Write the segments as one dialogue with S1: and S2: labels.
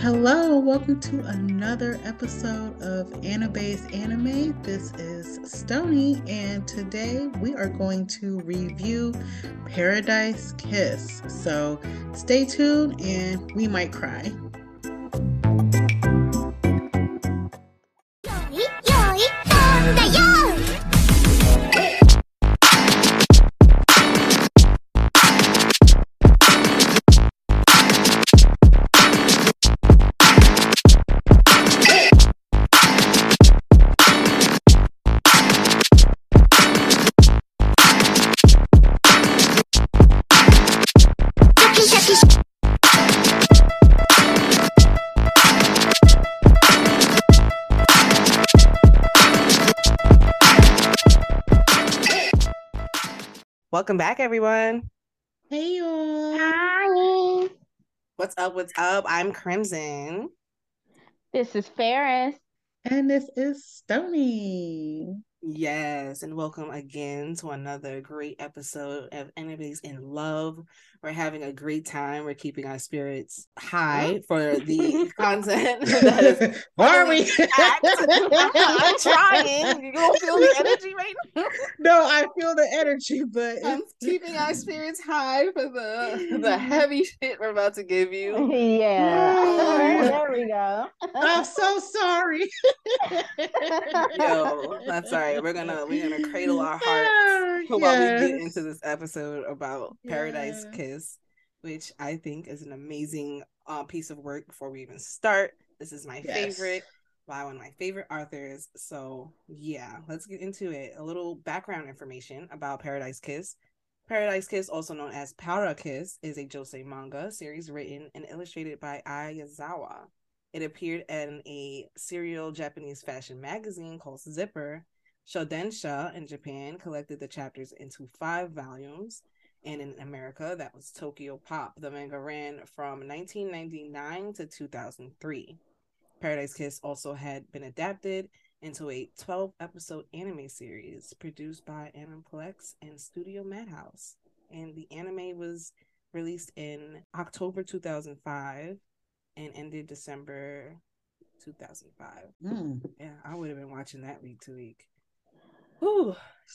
S1: Hello, welcome to another episode of Anibaes Anime. This is Stoney, and today we are going to review Paradise Kiss. So stay tuned and we might cry.
S2: Welcome back, everyone.
S1: Hey, y'all.
S3: Hi.
S2: What's up? What's up? I'm Crimson.
S3: This is Farris.
S1: And this is Stoney.
S2: Yes, and welcome again to another great episode of Enemies in Love. We're having a great time. We're keeping our spirits high for the content. that is
S1: Are we?
S2: I'm trying. You don't feel the energy right now?
S1: no, I feel the energy, but
S2: I'm keeping our spirits high for the the heavy shit we're about to give you.
S3: Yeah. there we go.
S1: I'm so sorry.
S2: Yo, that's all right. We're gonna we're gonna cradle our hearts
S1: Ah,
S2: while we get
S1: yes.
S2: into this episode about Paradise Kiss, which I think is an amazing uh, piece of work. Before we even start, this is my
S1: Yes.
S2: favorite by one of my favorite authors. So yeah, let's get into it. A little background information about Paradise Kiss. Paradise Kiss, also known as Para Kiss, is a josei manga series written and illustrated by Ai Yazawa. It appeared in a serial Japanese fashion magazine called Zipper. Shodensha in Japan collected the chapters into five volumes, and in America, that was Tokyo Pop. The manga ran from 1999 to 2003. Paradise Kiss also had been adapted into a 12 episode anime series produced by Animeplex and Studio Madhouse. And the anime was released in October 2005 and ended December 2005.
S1: Mm,
S2: Yeah, I would have been watching that week to week. Whew.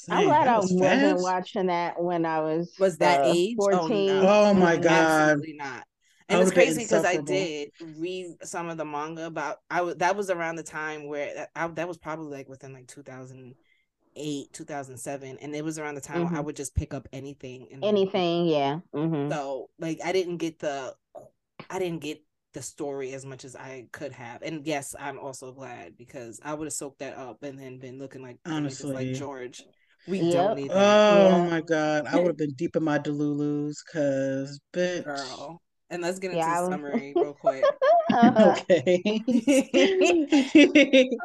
S3: I'm glad
S1: that
S3: I
S1: was
S3: wasn't
S1: fast.
S3: watching that when I was
S2: Was that
S3: uh,
S2: age? Oh,
S3: 14.
S2: no.
S1: Oh my god.
S2: Absolutely not. And it's crazy because I did read some of the manga about I was that was around the time where that, I, that was probably like within like 2008, 2007 and it was around the time where I would just pick up anything
S3: Anything, yeah. hmm
S2: So like I didn't get the I didn't get the story as much as I could have. And yes, I'm also glad because I would have soaked that up and then been looking like images like George. We
S3: Yep.
S2: don't need that
S1: Oh
S3: Yeah.
S1: my god. I would have been deep in my delulus because bitch.
S2: girl. And let's get into
S3: Yeah,
S2: the summary real quick.
S1: Okay.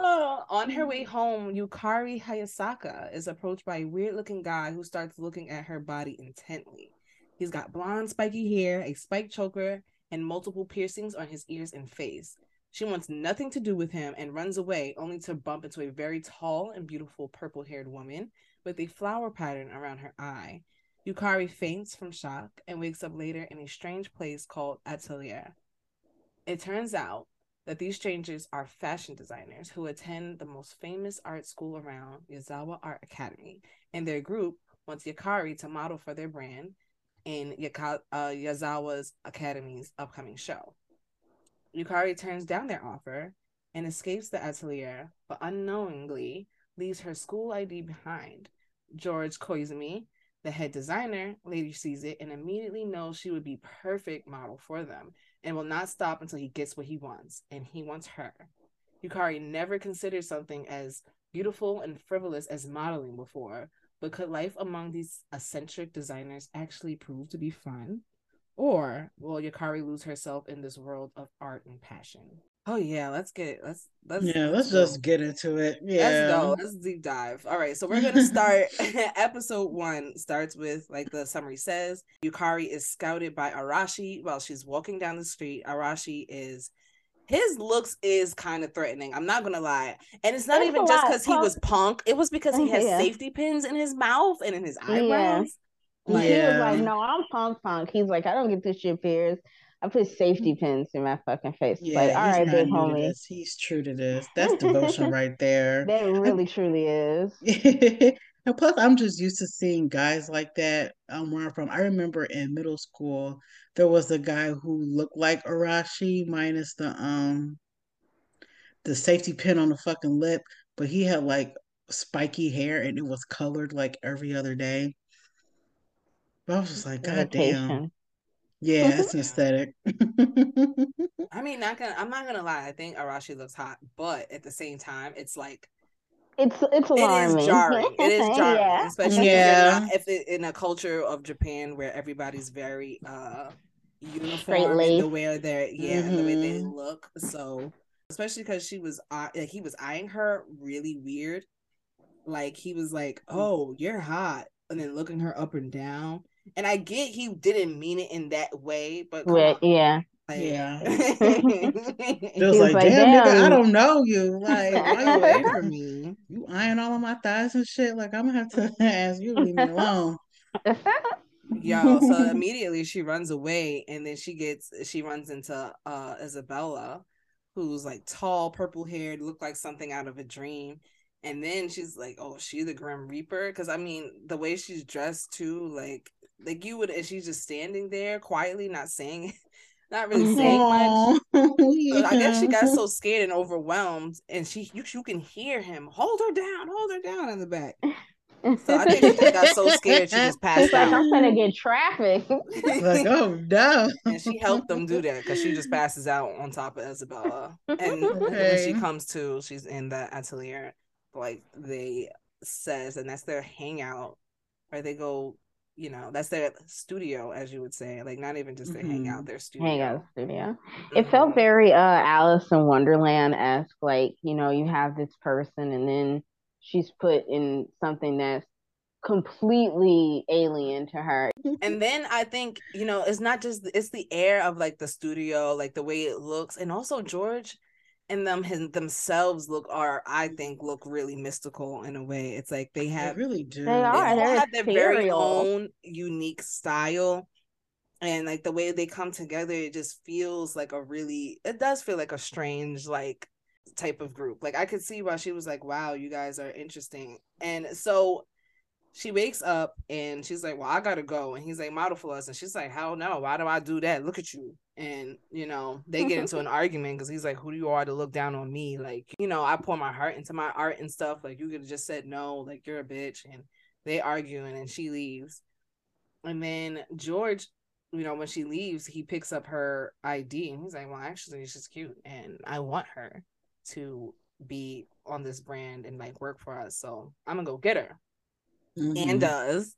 S2: Uh, on her way home, Yukari Hayasaka is approached by a weird looking guy who starts looking at her body intently. He's got blonde, spiky hair, a spike choker, and multiple piercings on his ears and face. She wants nothing to do with him and runs away, only to bump into a very tall and beautiful purple haired woman with a flower pattern around her eye. Yukari faints from shock and wakes up later in a strange place called Atelier. It turns out that these strangers are fashion designers who attend the most famous art school around, Yazawa Art Academy, and their group wants Yukari to model for their brand in Yaka- uh, Yazawa's Academy's upcoming show. Yukari turns down their offer and escapes the atelier, but unknowingly leaves her school ID behind. George Koizumi, the head designer, later sees it and immediately knows she would be perfect model for them and will not stop until he gets what he wants, and he wants her. Yukari never considered something as beautiful and frivolous as modeling before, but could life among these eccentric designers actually prove to be fun? Or will Yukari lose herself in this world of art and passion? Oh yeah, let's get let's let's
S1: yeah, let's
S2: go.
S1: just get into it. Yeah.
S2: Let's go. Let's deep dive. All right. So we're gonna start episode one starts with like the summary says. Yukari is scouted by Arashi while she's walking down the street. Arashi is his looks is kind of threatening. I'm not gonna lie. And it's not
S3: It's
S2: even just because he was punk. It was because he has
S3: Yeah.
S2: safety pins in his mouth and in his
S3: Yeah.
S2: eyebrows.
S3: He was like, "No, I'm punk punk." He's like, "I don't get this shit pierced." I put safety pins in my fucking face.
S1: Yeah,
S3: like, all
S1: he's
S3: right,
S1: not
S3: big homie.
S1: He's true to this. That's devotion right there.
S3: That really truly is.
S1: And plus, I'm just used to seeing guys like that um, where I'm from. I remember in middle school, there was a guy who looked like Arashi minus the um the safety pin on the fucking lip, but he had like spiky hair and it was colored like every other day. But I was just like, God damn. Yeah, it's an aesthetic.
S2: I mean, not gonna. I'm not gonna lie. I think Arashi looks hot, but at the same time, it's like
S3: It's it's
S2: it
S3: alarming.
S2: is jarring. It is jarring,
S3: yeah.
S2: especially
S1: Yeah.
S2: if, not, if it, in a culture of Japan where everybody's very uh uniform in the way they're yeah, in the way they look. So especially because she was eye- like he was eyeing her really weird. Like he was like, "Oh, you're hot," and then looking her up and down. And I get he didn't mean it in that way, but come on,
S3: yeah.
S2: Like-
S1: Yeah. It was like,
S3: like,
S1: damn, nigga, I don't know you. Like,
S2: Get
S1: why
S2: away
S1: you,
S2: from me.
S1: you eyeing all of my thighs and shit? Like, I'm gonna have to ask you to leave me alone.
S2: Yo, so immediately she runs away and then she gets she runs into uh Isabella, who's like tall, purple haired, looked like something out of a dream. And then she's like, Oh, she the Grim Reaper? Cause I mean the way she's dressed too, like like you would and she's just standing there quietly, not saying not really saying much.
S1: Aw,
S2: So I guess she got so scared and overwhelmed, and she you, you can hear him hold her down, hold her down in the back. So I think she got so scared she just passed
S3: it's like,
S2: out.
S3: I'm gonna get traffic.
S1: like, oh no.
S2: and she helped them do that because she just passes out on top of Isabella. And when she comes to, she's in the atelier, like they says, and that's their hangout, where they go. You know, that's their studio, as you would say. Like not even just their hangout, their studio.
S3: Hangout studio. It felt
S2: Mhm.
S3: very uh Alice in Wonderland esque. Like, you know, you have this person and then she's put in something that's completely alien to her.
S2: and then I think you know it's not just it's the air of like the studio, like the way it looks, and also George and them his, themselves look are I mm. think look really mystical in a way. It's like they
S1: They
S2: have
S1: really do.
S3: They
S2: they
S3: are.
S2: all
S3: they're
S2: have their very own unique style. And like the way they come together, it just feels like a really it does feel like a strange like type of group. Like I could see why she was like, Wow, you guys are interesting. And so she wakes up and she's like, Well, I gotta go. And he's like, model for us. And she's like, Hell no, why do I do that? Look at you. And you know, they get into an argument because he's like, Who do you are to look down on me? Like, you know, I pour my heart into my art and stuff. Like you could have just said no, like you're a bitch. And they arguing and she leaves. And then George, you know, when she leaves, he picks up her ID and he's like, Well, actually, she's cute and I want her to be on this brand and like work for us. So I'm gonna go get her.
S1: Mhm.
S2: And does.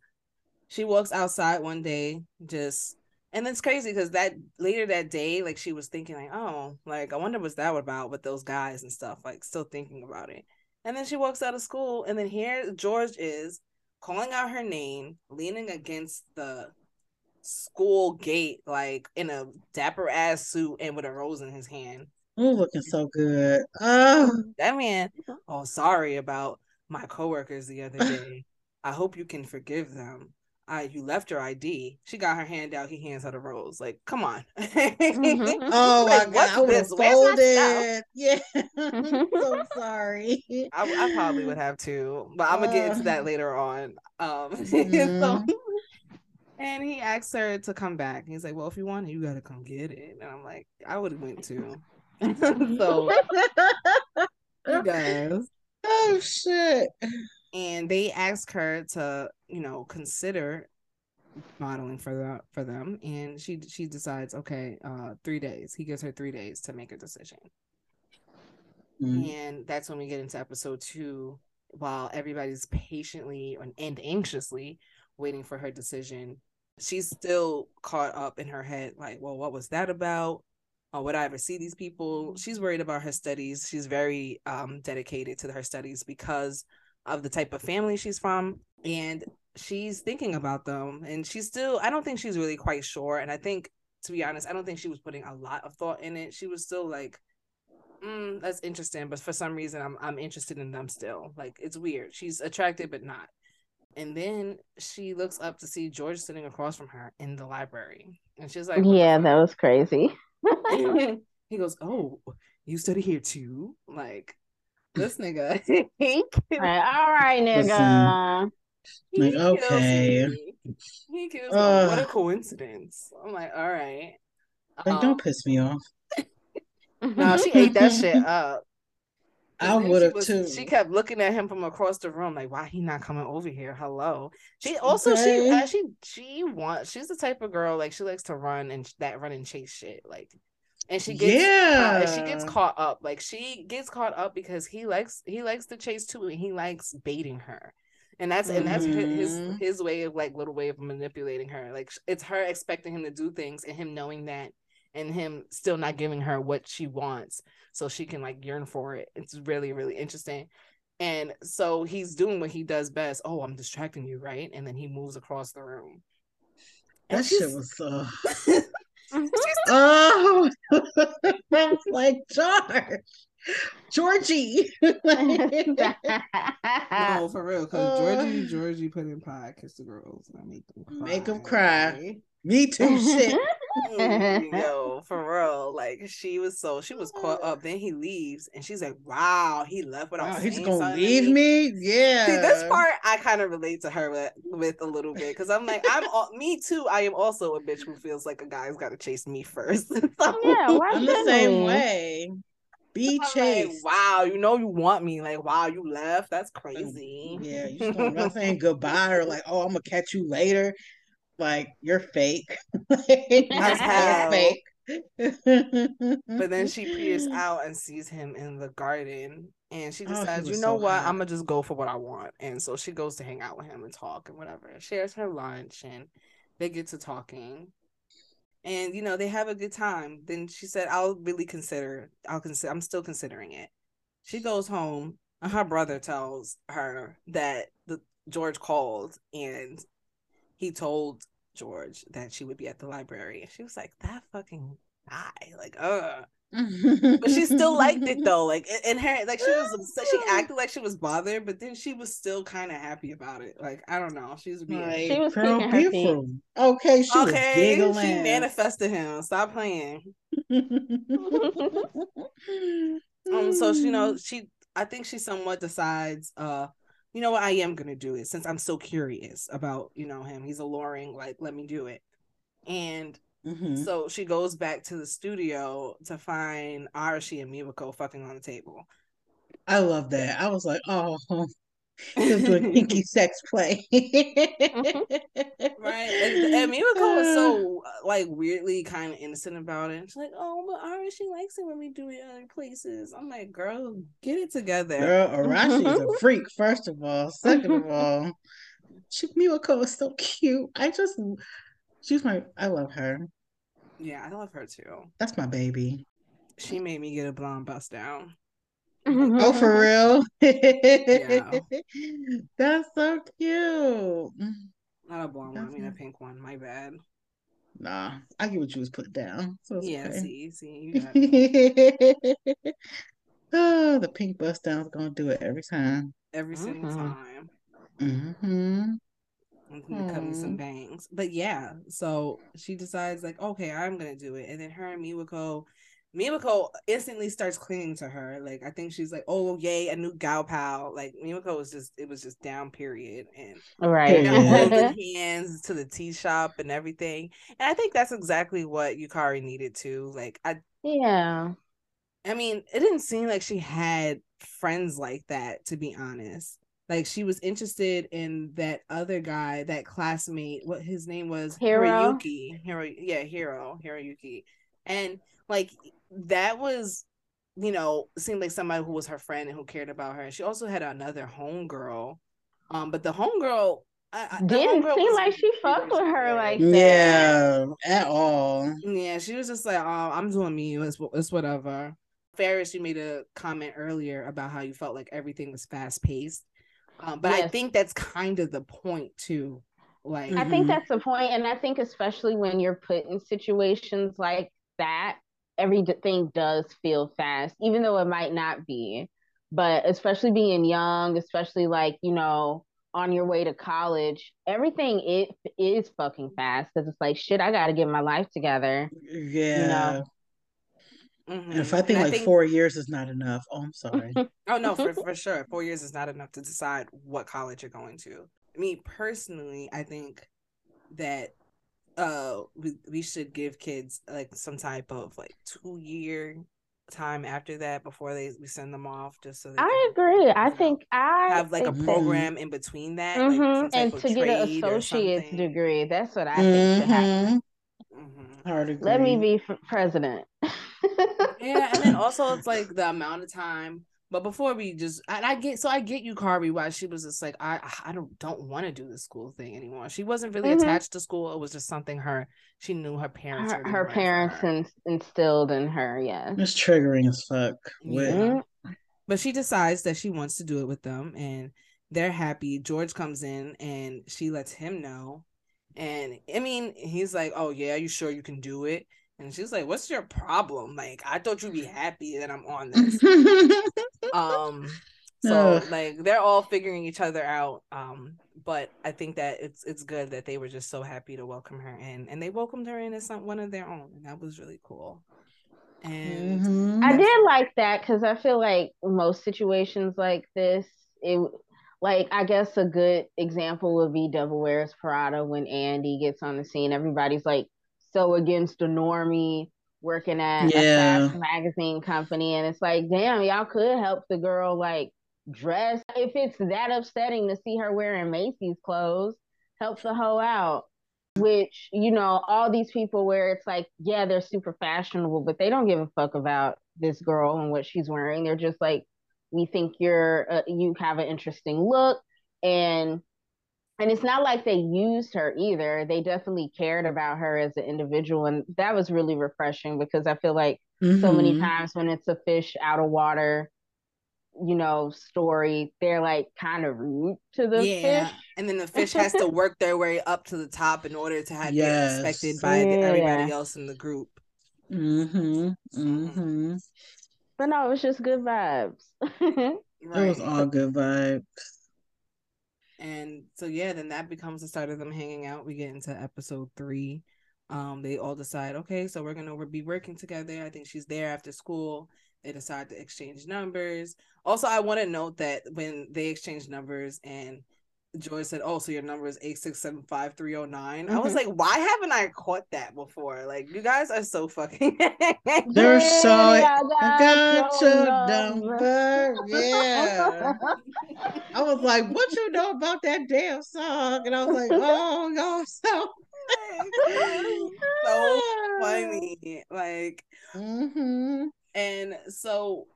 S2: She walks outside one day, just and it's crazy because that later that day, like she was thinking, like, oh, like I wonder what's that about with those guys and stuff, like still thinking about it. And then she walks out of school, and then here George is calling out her name, leaning against the school gate, like in a dapper ass suit and with a rose in his hand.
S1: Oh, looking so good. Oh,
S2: That man, oh, sorry about my coworkers the other day. I hope you can forgive them. I you left your ID. She got her hand out. He hands her the rose. Like, come on.
S3: Mhm.
S1: oh my god, I would have
S2: this? My stuff?
S1: folded. Yeah, I'm so sorry.
S2: I, I probably would have to, but I'm gonna get into
S1: Uh.
S2: that later on. Um, so, and he asks her to come back. He's like, "Well, if you want it, you gotta come get it." And I'm like, "I would have went too." so you guys,
S1: oh shit.
S2: And they ask her to, you know, consider modeling for the for them, and she she decides, okay, uh, three days. He gives her three days to make a decision.
S1: Mm.
S2: And that's when we get into episode two, while everybody's patiently and, anxiously waiting for her decision. She's still caught up in her head, like, well, what was that about? Or would I ever see these people? She's worried about her studies. She's very um, dedicated to her studies because of the type of family she's from. And she's thinking about them. And she's still, I don't think she's really quite sure. And I think, to be honest, I don't think she was putting a lot of thought in it. She was still like, mm, that's interesting, but for some reason I'm I'm interested in them still. Like it's weird. She's attracted but not. And then she looks up to see George sitting across from her in the library. And she's like,
S3: Yeah, that was crazy.
S2: he goes, Oh, you study here too? Like, this nigga. he
S3: like, all right, nigga.
S1: Like, okay.
S2: He kills uh, What a coincidence. I'm like, all right.
S1: Like, um, don't piss me off.
S2: no, she ate that shit up.
S1: I would have too.
S2: She kept looking at him from across the room, like, "Why he not coming over here?" Hello. She also okay. she uh, she she wants. She's the type of girl like she likes to run and that run and chase shit. Like and she gets yeah uh, she gets caught up like she gets caught up because he likes he likes to chase too and he likes baiting her. And that's mm-hmm. and that's his mm-hmm. his way of like little way of manipulating her. Like it's her expecting him to do things and him knowing that and him still not giving her what she wants so she can like yearn for it. It's really really interesting. And so he's doing what he does best. Oh i'm distracting you right? And then he moves across the room.
S1: That shit was uh Oh, like George, Georgie. no,
S2: for real, because Georgie, uh. Georgie put in pie, kiss the girls, and I make them cry.
S1: Make them cry. Me too. Shit.
S2: Yo, for real. Like she was so she was caught up. Then he leaves, and she's like, "Wow, he left without wow,
S1: he's gonna leave me." me. Yeah.
S2: See, this part I kind of relate to her with, with a little bit because I'm like, I'm all, me too. I am also a bitch who feels like a guy's got to chase me first. so, oh,
S3: yeah,
S1: I'm the same way. Be chased.
S2: Like, wow, you know you want me. Like, wow, you left. That's crazy.
S1: Yeah, you just not saying goodbye or like, oh, I'm gonna catch you later like you're fake. That's
S2: fake. but then she peers out and sees him in the garden and she oh, decides, oh, you know so what. I'm gonna just go for what I want. And so she goes to hang out with him and talk and whatever. Shares her lunch and they get to talking. And you know, they have a good time. Then she said, I'll really consider I'll consider I'm still considering it. She goes home and her brother tells her that the George called and he told George that she would be at the library. And she was like, that fucking guy. Like, uh but she still liked it though. Like in her like she was upset. She acted like she was bothered, but then she was still kind of happy about it. Like, I don't know. She was being
S3: like, she was girl, beautiful.
S1: Okay, she
S2: okay, She manifested him. Stop playing. um, so you know, she I think she somewhat decides uh you know what, I am gonna do it since I'm so curious about, you know, him. He's alluring, like, let me do it. And mm-hmm. so she goes back to the studio to find Arashi and Miwako fucking on the table.
S1: I love that. I was like, oh, he was doing kinky sex play.
S2: right. And, and Miwako was so uh, like weirdly kind of innocent about it. She's like, oh, but Arashi likes it when we do it other places. I'm like, girl, get it together.
S1: Girl, Arashi is a freak, first of all. Second of all, she, Miwako is so cute. I just she's my I love her.
S2: Yeah, I love her too.
S1: That's my baby.
S2: She made me get a blonde bust down
S1: oh, for real? yeah. That's so cute.
S2: Not a blonde one. I mean a pink one. My bad.
S1: Nah, I get what you was put down. So
S2: yeah, okay. see, see,
S1: oh, the pink bust down's gonna do it every time.
S2: Every single mm-hmm. time.
S1: Mm-hmm.
S2: I'm gonna cut me some bangs. But yeah, so she decides like, okay, I'm gonna do it, and then her and Miwako Miwako instantly starts clinging to her. Like I think she's like, "Oh yay, a new gal pal." Like Miwako was just it was just down period and
S3: right
S2: holding hands to the tea shop and everything. And I think that's exactly what Yukari needed to. Like I
S3: yeah.
S2: I mean, it didn't seem like she had friends like that to be honest. Like she was interested in that other guy, that classmate. What his name was?
S3: Hiro.
S2: Hiroyuki. Hiro. Yeah, Hiro. Hiroyuki. And like that was you know seemed like somebody who was her friend and who cared about her and she also had another homegirl um but the homegirl I,
S3: didn't seem like she fucked with her like that.
S1: Yeah, at all.
S2: Yeah, she was just like, "Oh, I'm doing me. It's, it's whatever." Farris, you made a comment earlier about how you felt like everything was fast paced, um, but yes. I think that's kind of the point too. Like,
S3: I think mm-hmm. that's the point, and I think especially when you're put in situations like that, everything does feel fast, even though it might not be. But especially being young, especially like, you know, on your way to college, everything it is fucking fast because it's like shit. I got to get my life together.
S1: Yeah.
S3: You know?
S1: And
S2: Mhm.
S1: if I think
S2: And
S1: like four years is not enough, oh, I'm sorry.
S2: Oh no, for for sure. Four years is not enough to decide what college you're going to. Me personally, I think that uh we, we should give kids like some type of like two year time after that before they we send them off just so they
S3: I agree.
S2: you
S3: I think I
S2: have like a program in between that like, some
S3: Mhm.
S2: type
S3: and to get an associate's degree. That's what I think should happen.
S1: Mhm.
S2: Mhm.
S3: Let me be f- president.
S2: Yeah, and then also it's like the amount of time. But before we just, and I get, so I get Yukari, why she was just like, I, I don't, don't want to do the school thing anymore. She wasn't really
S3: Mhm.
S2: attached to school. It was just something her, she knew her parents,
S3: her, her parents
S2: her.
S3: in, instilled in her. Yes.
S1: It's triggering as fuck.
S2: Yeah. But she decides that she wants to do it with them, and they're happy. George comes in and she lets him know, and I mean, he's like, "Oh yeah, you sure you can do it?" And she's like, "What's your problem? Like, I thought you'd be happy that I'm on this." um so
S1: Ugh.
S2: like they're all figuring each other out um but i think that it's it's good that they were just so happy to welcome her in and they welcomed her in as some, one of their own and that was really cool and
S1: Mhm.
S3: I did like that because I feel like most situations like this, it like I guess a good example would be Devil Wears Prada when Andy gets on the scene. Everybody's like so against the normie working at
S1: Yeah.
S3: a magazine company, and it's like, damn, y'all could help the girl like dress. If it's that upsetting to see her wearing Macy's clothes, help the hoe out. Which, you know, all these people where it's like, yeah, they're super fashionable, but they don't give a fuck about this girl and what she's wearing. They're just like, we think you're, uh, you have an interesting look. And, and it's not like they used her either. They definitely cared about her as an individual. And that was really refreshing because I feel like so many
S1: Mhm.
S3: times when it's a fish out of water, you know, story, they're like kind of rude to the
S2: yeah
S3: fish.
S2: and then the fish has to work their way up to the top in order to have
S1: Yes.
S2: get respected by the, everybody else in the group
S1: Mhm. Mhm.
S3: But no, it was just good vibes.
S1: It was all good vibes.
S2: And so yeah, then that becomes the start of them hanging out. We get into episode three. Um, they all decide, okay, so we're gonna be working together. I think she's there after school. They decide to exchange numbers. Also, I want to note that when they exchange numbers and Joy said, "Oh, so your number is eight six seven five three zero nine. I was
S3: Mhm.
S2: like, "Why haven't I caught that before? Like, you guys are so fucking."
S1: They're so.
S3: Yeah,
S1: I got your
S3: number.
S1: number. Yeah. I was like, "What you know about that damn song?" And I was like, "Oh, no, so
S2: so funny. Like,
S1: Mm-hmm.
S2: and so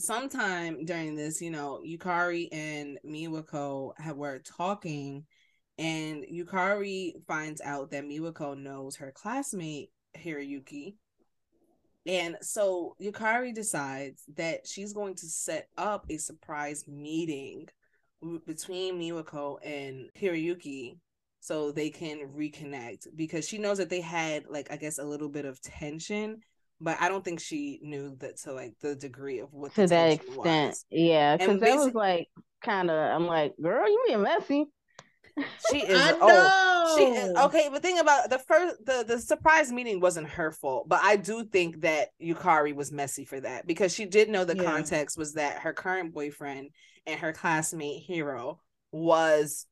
S2: sometime during this, you know, Yukari and Miwako have, were talking, and Yukari finds out that Miwako knows her classmate Hiroyuki. And so Yukari decides that she's going to set up a surprise meeting between Miwako and Hiroyuki so they can reconnect because she knows that they had like I guess a little bit of tension, but I don't think she knew that to like the degree of what
S3: to that extent.
S2: was.
S3: Yeah, because that was like kind of. I'm like, girl, you being messy.
S2: She is
S1: I
S2: oh she eh,
S1: is
S2: okay, but think about the first the the surprise meeting wasn't her fault, but I do think that Yukari was messy for that because she did know the
S1: Yeah.
S2: context was that her current boyfriend and her classmate Hiro was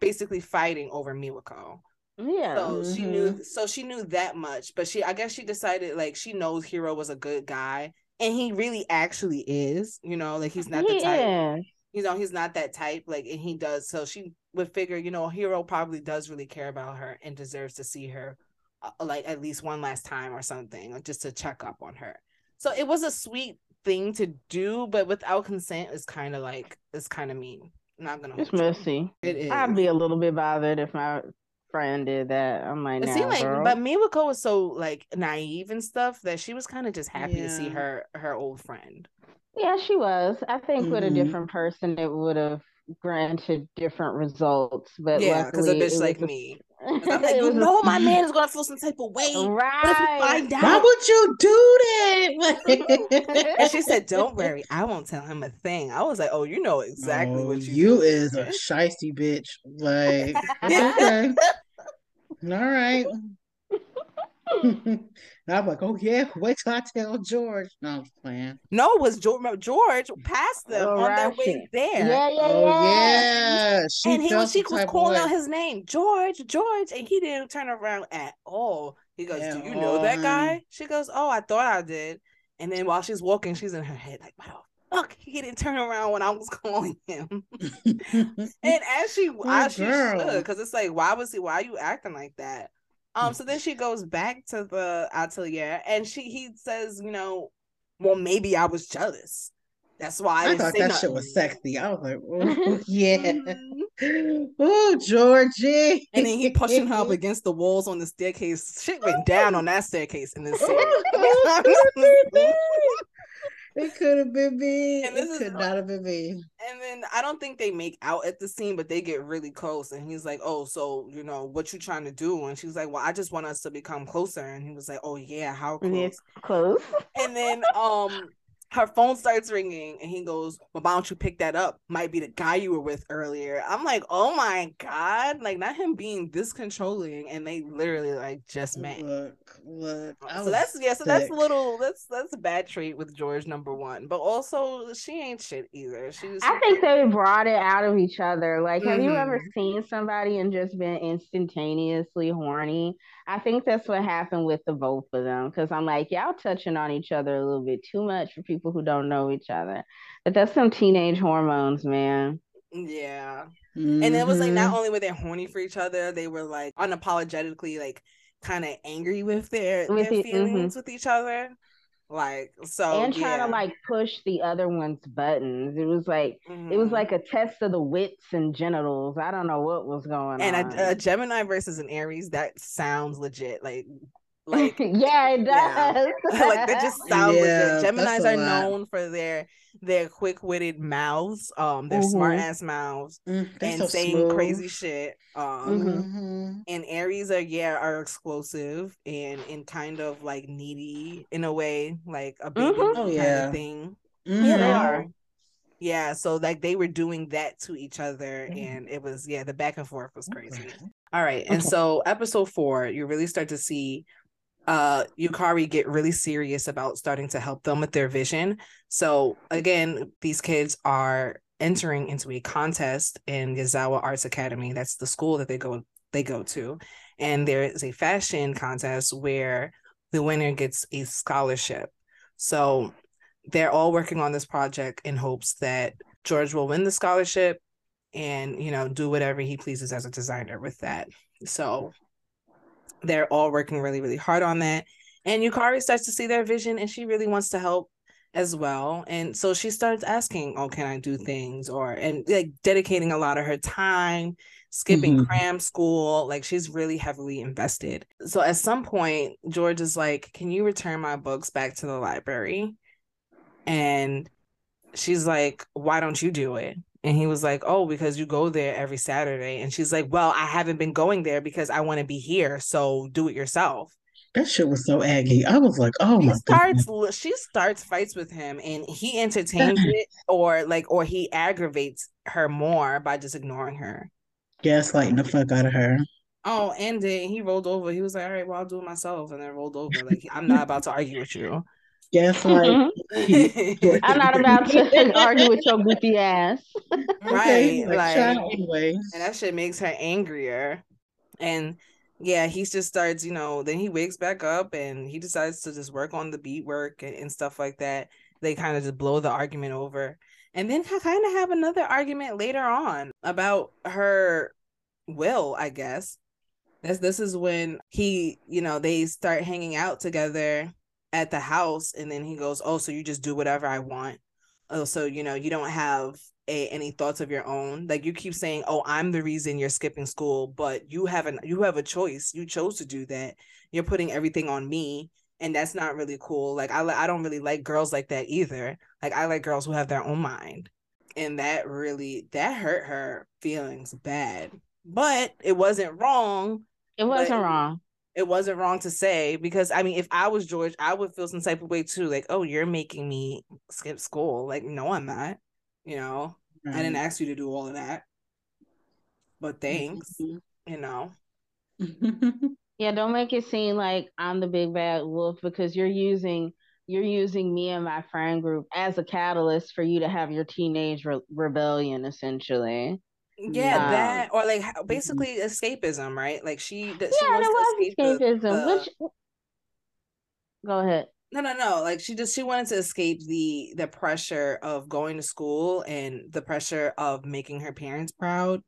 S2: basically fighting over Miwako.
S3: Yeah.
S2: So she knew so she knew that much, but she I guess she decided like she knows Hiro was a good guy and he really actually is, you know, like he's not the type
S3: yeah.
S2: you know, he's not that type, like, and he does. So she would figure, you know, Hiro probably does really care about her and deserves to see her, uh, like, at least one last time or something, or just to check up on her. So it was a sweet thing to do, but without consent, it's kind of like, it's kind of mean. Not gonna
S3: It's
S2: you.
S3: messy.
S2: It is.
S3: I'd be a little bit bothered if my friend did that. I'm like,
S2: It
S3: nah,
S2: seemed like,
S3: girl.
S2: but Miwako was so like naive and stuff that she was kind of just happy to see her her old friend.
S3: yeah, she was. I think with a
S1: Mhm.
S3: different person, it would have granted different results. But
S2: yeah, because a bitch like
S3: a-
S2: me. I'm like, you know, my man is gonna feel some type of way.
S3: Right.
S2: What if we find out?
S1: Why would you do that?
S2: and she said, "Don't worry, I won't tell him a thing." I was like, "Oh, you know exactly
S1: Oh,
S2: what you
S1: you
S2: do,
S1: is a
S2: bitch."
S1: shisty bitch. Like, okay. All right. I'm like, oh yeah, wait till I tell George. No, I'm playing.
S2: No, it was George. George passed them
S3: Oh,
S2: on their
S3: right.
S2: way there.
S3: Yeah, yeah,
S1: Oh
S3: yeah.
S1: yeah, she
S2: and he was she was calling out his name, George, George, and he didn't turn around at all. He goes,
S1: At
S2: "Do you know
S1: all,
S2: that
S1: honey.
S2: guy?" She goes, "Oh, I thought I did." And then while she's walking, she's in her head like, "Wow, fuck, he didn't turn around when I was calling him." and as she, as she
S1: girl.
S2: should, because it's like, why was he? Why are you acting like that? Um. So then she goes back to the atelier, and she he says, you know, well, maybe I was jealous. That's why I,
S1: I thought that
S2: nothing.
S1: shit was sexy. I was like, oh yeah, oh Georgie.
S2: And then he pushing her up against the walls on the staircase. Shit went down on that staircase in this series.
S1: It could have been me.
S2: And this
S1: It
S2: is-
S1: could not have been me.
S2: And then I don't think they make out at the scene, but they get really close. And he's like, "Oh, so you know what you trying to do?" And she was like, "Well, I just want us to become closer." And he was like, "Oh yeah, how close?"
S3: Yeah, close.
S2: And then um, her phone starts ringing, and he goes, "Well, why don't you pick that up? Might be the guy you were with earlier." I'm like, "Oh my god!" Like not him being this controlling, and they literally like just met.
S1: Look, look. I
S2: So
S1: was
S2: that's yeah, so that's
S1: sick.
S2: a little that's that's a bad trait with George number one. But also she ain't shit either. She's
S3: I think they brought it out of each other. Like, have you ever
S2: Mhm.
S3: seen somebody and just been instantaneously horny? I think that's what happened with the both of them. Because I'm like, y'all touching on each other a little bit too much for people who don't know each other. But that's some teenage hormones, man.
S2: yeah. And it was like
S1: Mhm.
S2: not only were they horny for each other, they were like unapologetically like kind of angry with their,
S3: With
S2: their
S3: it, mhm.
S2: feelings with each other. Like so
S3: and trying
S2: yeah.
S3: to like push the other one's buttons. It was like it was
S2: Mhm.
S3: like a test of the wits and genitals. I don't know what was going
S2: and
S3: on.
S2: a, a Gemini versus an Aries, that sounds legit. Like like
S3: yeah, it
S2: Yeah.
S3: does.
S2: like that just sound
S1: Yeah,
S2: legit.
S1: that's
S2: Geminis are
S1: lot.
S2: known for their their quick witted mouths, um, their
S3: Mhm.
S2: smart ass mouths,
S1: Mm, they
S2: and
S1: so
S2: saying
S1: smooth.
S2: crazy shit. Um,
S3: Mhm.
S1: Mhm.
S2: and Aries are yeah are explosive and and kind of like needy in a way, like a baby
S3: Mhm.
S1: Oh,
S2: kind
S1: yeah.
S2: of thing.
S3: Yeah, they
S1: Mhm.
S3: are.
S2: Yeah, so like they were doing that to each other,
S1: Mhm.
S2: and it was yeah, the back and forth was
S1: Okay.
S2: crazy. All right, and
S3: Okay.
S2: so episode four, you really start to see uh Yukari get really serious about starting to help them with their vision. So again, these kids are entering into a contest in Yazawa Arts Academy. That's the school that they go they go to. And there is a fashion contest where the winner gets a scholarship. So they're all working on this project in hopes that George will win the scholarship and you know do whatever he pleases as a designer with that. So they're all working really really hard on that. And Yukari starts to see their vision and she really wants to help as well. And so she starts asking oh can I do things? Or and like dedicating a lot of her time skipping
S1: Mhm.
S2: cram school like she's really heavily invested. So at some point George is like can you return my books back to the library? And she's like why don't you do it and he was like oh because you go there every saturday and she's like well i haven't been going there because i want to be here so do it yourself
S1: That shit was so aggy. I was like, oh
S2: she
S1: my
S2: starts
S1: goodness.
S2: she starts fights with him and he entertains it or like or he aggravates her more by just ignoring her
S1: Gaslighting the fuck out of her.
S2: oh and then he rolled over he was like all right well i'll do it myself and then rolled over like i'm not about to argue with you
S1: Gaslight. Mm-hmm.
S3: I'm not about to argue with your goofy ass.
S2: Right
S1: like,
S2: like
S1: child, anyways.
S2: and that shit makes her angrier and yeah he just starts you know then he wakes back up and he decides to just work on the beat work and, and stuff like that they kind of just blow the argument over and then kind of have another argument later on about her will i guess this this is when he you know they start hanging out together at the house and then he goes oh so you just do whatever i want. Oh so you know you don't have a, any thoughts of your own. Like you keep saying oh i'm the reason you're skipping school but you haven't you have a choice. You chose to do that. You're putting everything on me and that's not really cool. Like i i don't really like girls like that either. Like i like girls who have their own mind and that really that hurt her feelings bad. But it wasn't wrong
S3: It wasn't wrong.
S2: It wasn't wrong to say because I mean, if I was George, I would feel some type of way too. Like, oh, you're making me skip school. Like, no, I'm not. You know, right. I didn't ask you to do all of that. But thanks. Mm-hmm. You know.
S3: yeah, don't make it seem like I'm the big bad wolf because you're using you're using me and my friend group as a catalyst for you to have your teenage re- rebellion essentially
S2: yeah um, that or like mm-hmm. basically escapism right? Like she
S3: yeah she was escapism the, the... which go ahead.
S2: No no no like she just she wanted to escape the the pressure of going to school and the pressure of making her parents proud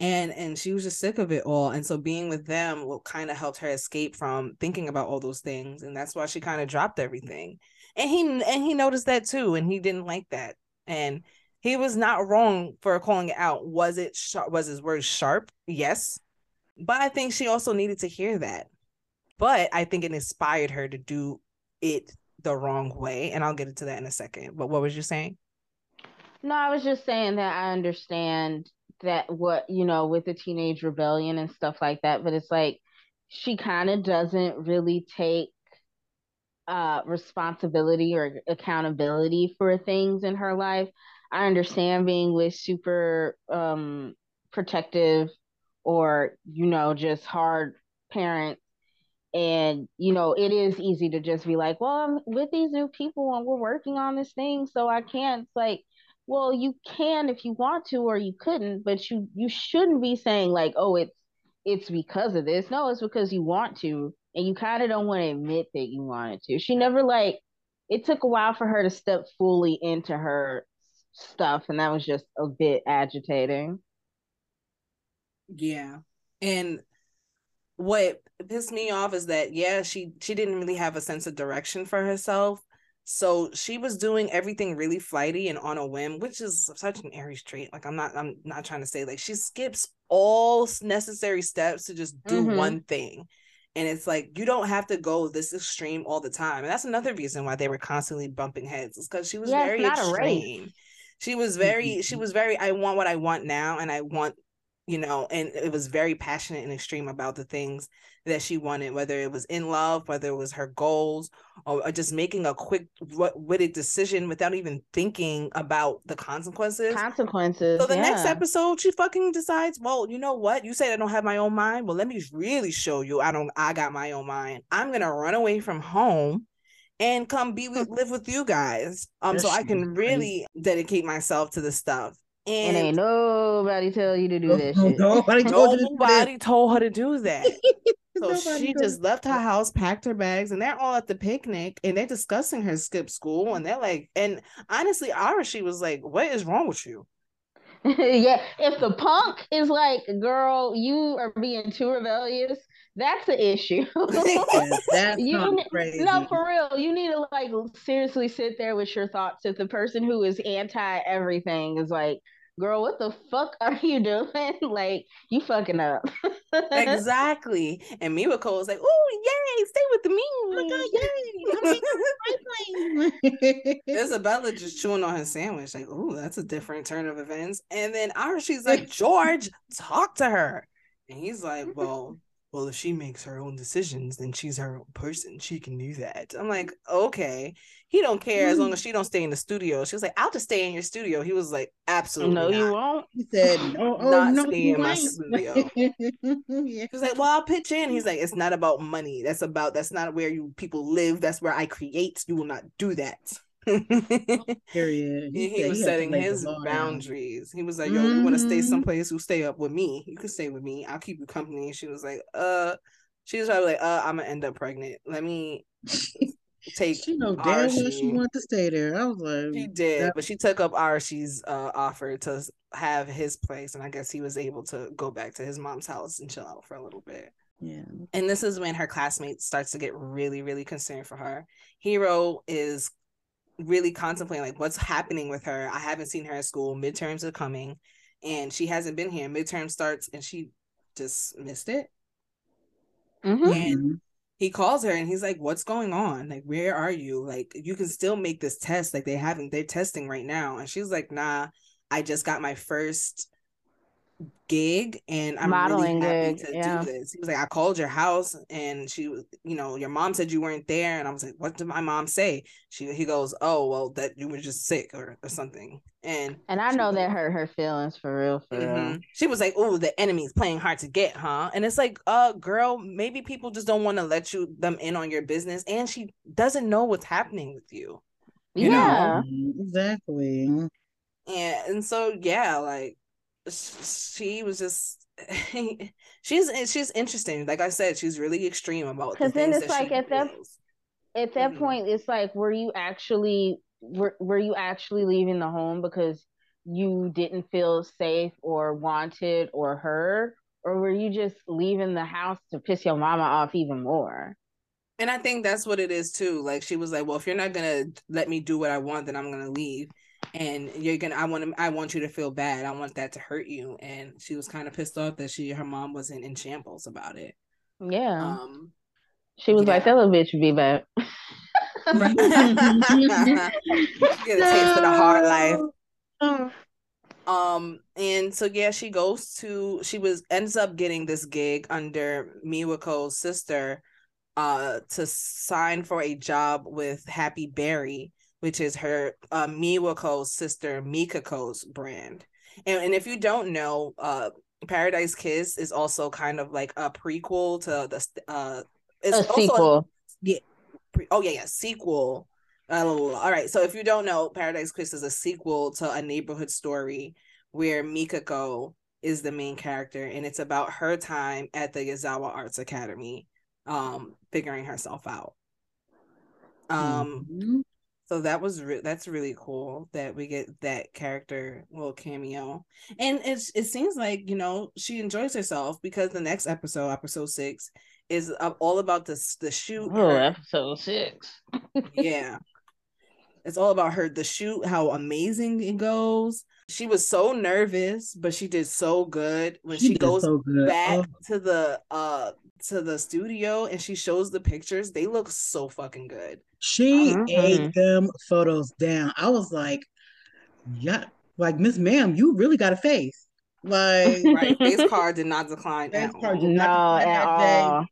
S2: and and she was just sick of it all and so being with them will kind of helped her escape from thinking about all those things and that's why she kind of dropped everything. And he and he noticed that too and he didn't like that and he was not wrong for calling it out. Was it sharp was his word sharp? Yes. But i think she also needed to hear that. But i think it inspired her to do it the wrong way and i'll get into that in a second. But what was you saying?
S3: No i was just saying that i understand that what you know with the teenage rebellion and stuff like that but it's like she kind of doesn't really take uh responsibility or accountability for things in her life i understand being with super um protective or you know just hard parents. And you know it is easy to just be like well i'm with these new people and we're working on this thing so i can't it's like well you can if you want to or you couldn't but you you shouldn't be saying like oh it's it's because of this. No it's because you want to and you kind of don't want to admit that you wanted to. She never like it took a while for her to step fully into her stuff and that was just a bit agitating
S2: yeah and what pissed me off is that yeah she she didn't really have a sense of direction for herself so she was doing everything really flighty and on a whim, which is such an Aries trait. Like I'm not I'm not trying to say like she skips all necessary steps to just do mm-hmm. one thing. And it's like you don't have to go this extreme all the time. And that's another reason why they were constantly bumping heads. Is because she was yeah, very extreme. She was very, mm-hmm. she was very, I want what I want now, and I want you know, and it was very passionate and extreme about the things that she wanted, whether it was in love, whether it was her goals, or, just making a quick witted decision without even thinking about the consequences.
S3: Consequences.
S2: So the yeah. next episode, she fucking decides, well, you know what? You say I don't have my own mind. Well, let me really show you I don't. I got my own mind. I'm gonna run away from home and come be with live with you guys um so i can really dedicate myself to the stuff
S3: and, and ain't nobody tell you to do that shit.
S2: Nobody told, nobody told her to do that. so she just left her house, packed her bags, and they're all at the picnic and they're discussing her skip school. And they're like, and honestly, Arashi was like, What is wrong with you?
S3: yeah, if the punk is like, girl, you are being too rebellious, that's the issue. that's you crazy. No, for real. You need to like seriously sit there with your thoughts. If the person who is anti everything is like, girl, what the fuck are you doing? like, you fucking up.
S2: exactly. And Miwako was like, oh, yay, stay with the me. Oh yay. Isabella just chewing on her sandwich, like, oh, that's a different turn of events. And then Arashi's like, George, talk to her. And he's like, well, well, if she makes her own decisions, then she's her own person. She can do that. I'm like, okay. He don't care as long mm. as she don't stay in the studio. She was like, I'll just stay in your studio. He was like, absolutely. No, not. you won't.
S1: He said, no, oh, oh, not no, stay in my
S2: studio. yeah. She's like, well, I'll pitch in. He's like, it's not about money. That's about that's not where you people live. That's where I create. You will not do that. Period. He, he was setting his boundaries. He was like, "Yo, mm-hmm. you want to stay someplace? Who stay up with me? You can stay with me. I'll keep you company." she was like, "Uh," she was probably like, "Uh, I'm gonna end up pregnant. Let me take."
S1: she know damn well she wanted to stay there. I was like,
S2: she did, but she took up Arashi's uh, offer to have his place, and I guess he was able to go back to his mom's house and chill out for a little bit.
S1: Yeah.
S2: And this is when her classmates starts to get really, really concerned for her. Hiro is really contemplating like what's happening with her. I haven't seen her at school. Midterms are coming, and she hasn't been here. Midterm starts, and she just missed it. Mm-hmm. And he calls her, and he's like, "What's going on? Like, where are you? Like, you can still make this test. Like, they haven't. They're testing right now." And she's like, "Nah, I just got my first gig and I'm
S3: Modeling
S2: really happy
S3: gig,
S2: to
S3: yeah.
S2: do this. He was like, I called your house and she was, you know, your mom said you weren't there. And I was like, what did my mom say? She he goes, Oh, well, that you were just sick or, or something. And
S3: And I know
S2: was
S3: that
S2: like,
S3: hurt her feelings for real, for real.
S2: Mhm. She was like, "Oh, the enemy's playing hard to get, huh?" And it's like, "Uh, girl, maybe people just don't want to let you them in on your business, and she doesn't know what's happening with you, you
S3: yeah.
S1: Mm, Exactly.
S2: and and so yeah, like sh- she was just she's she's interesting. Like I said, she's really extreme about the
S3: 'Cause then it's like at that-
S2: feels.
S3: At that
S2: Mhm.
S3: point, it's like, were you actually were were you actually leaving the home because you didn't feel safe or wanted or heard, or were you just leaving the house to piss your mama off even more?
S2: And I think that's what it is too. Like she was like, "Well, if you're not gonna let me do what I want, then I'm gonna leave." And you're gonna, I want to, I want you to feel bad. I want that to hurt you. And she was kind of pissed off that she, her mom wasn't in shambles about it.
S3: Yeah.
S2: Um,
S3: she was like,
S2: yeah.
S3: that little bitch be back.
S2: get a taste of the hard life. Um, and so yeah, she goes to, she was ends up getting this gig under Miwako's sister, uh, to sign for a job with Happy Berry, which is her uh Miwako's sister Mikako's brand. And and if you don't know, uh, Paradise Kiss is also kind of like a prequel to the uh, it's
S3: A
S2: also
S3: sequel.
S2: pre- oh yeah yeah sequel uh, all right so if you don't know paradise kiss is a sequel to a neighborhood story where mikako is the main character and it's about her time at the yazawa arts academy um figuring herself out um
S1: Mhm.
S2: So that was re- that's really cool that we get that character little cameo and it's it seems like you know she enjoys herself because the next episode episode six is uh, all about this the shoot
S3: Oh,
S2: her-
S3: episode six.
S2: yeah. It's all about her, the shoot, how amazing it goes. She was so nervous, but she did so good when she,
S1: did
S2: goes
S1: so
S2: back
S1: Oh,
S2: to the uh to the studio and she shows the pictures. They look so fucking good.
S1: she
S3: Mhm.
S1: ate them photos down. I was like, yeah, like Miss Ma'am, you really got a face. Like
S2: Right. Face card did not decline
S1: Face
S2: at
S1: card
S2: all.
S1: did
S3: No,
S1: not decline
S3: at
S1: that day.
S3: all.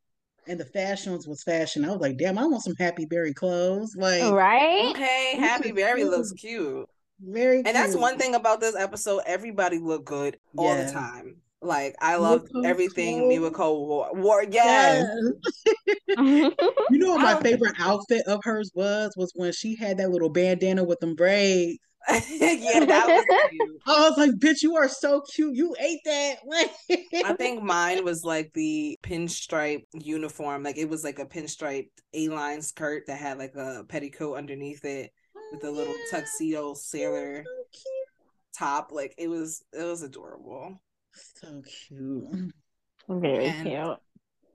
S1: and the fashions was fashion. I was like, damn, I want some Happy Berry clothes. Like
S3: Right?
S2: Okay, Happy Berry looks cute.
S1: very
S2: And that's one thing about this episode. Everybody looked good all
S1: Yeah.
S2: the time. Like I loved
S1: Miwako
S2: everything
S1: clothes.
S2: Miwako wore. wore yes.
S1: Yes. You know what my favorite outfit of hers was? Was when she had that little bandana with them braids.
S2: yeah, that was cute.
S1: I was like, bitch, you are so cute. You ate that.
S2: I think mine was like the pinstripe uniform. Like it was like a pinstripe A-line skirt that had like a petticoat underneath it with a little oh, tuxedo sailor top. Like it was it was adorable.
S1: So cute.
S3: Very
S2: And-
S3: cute.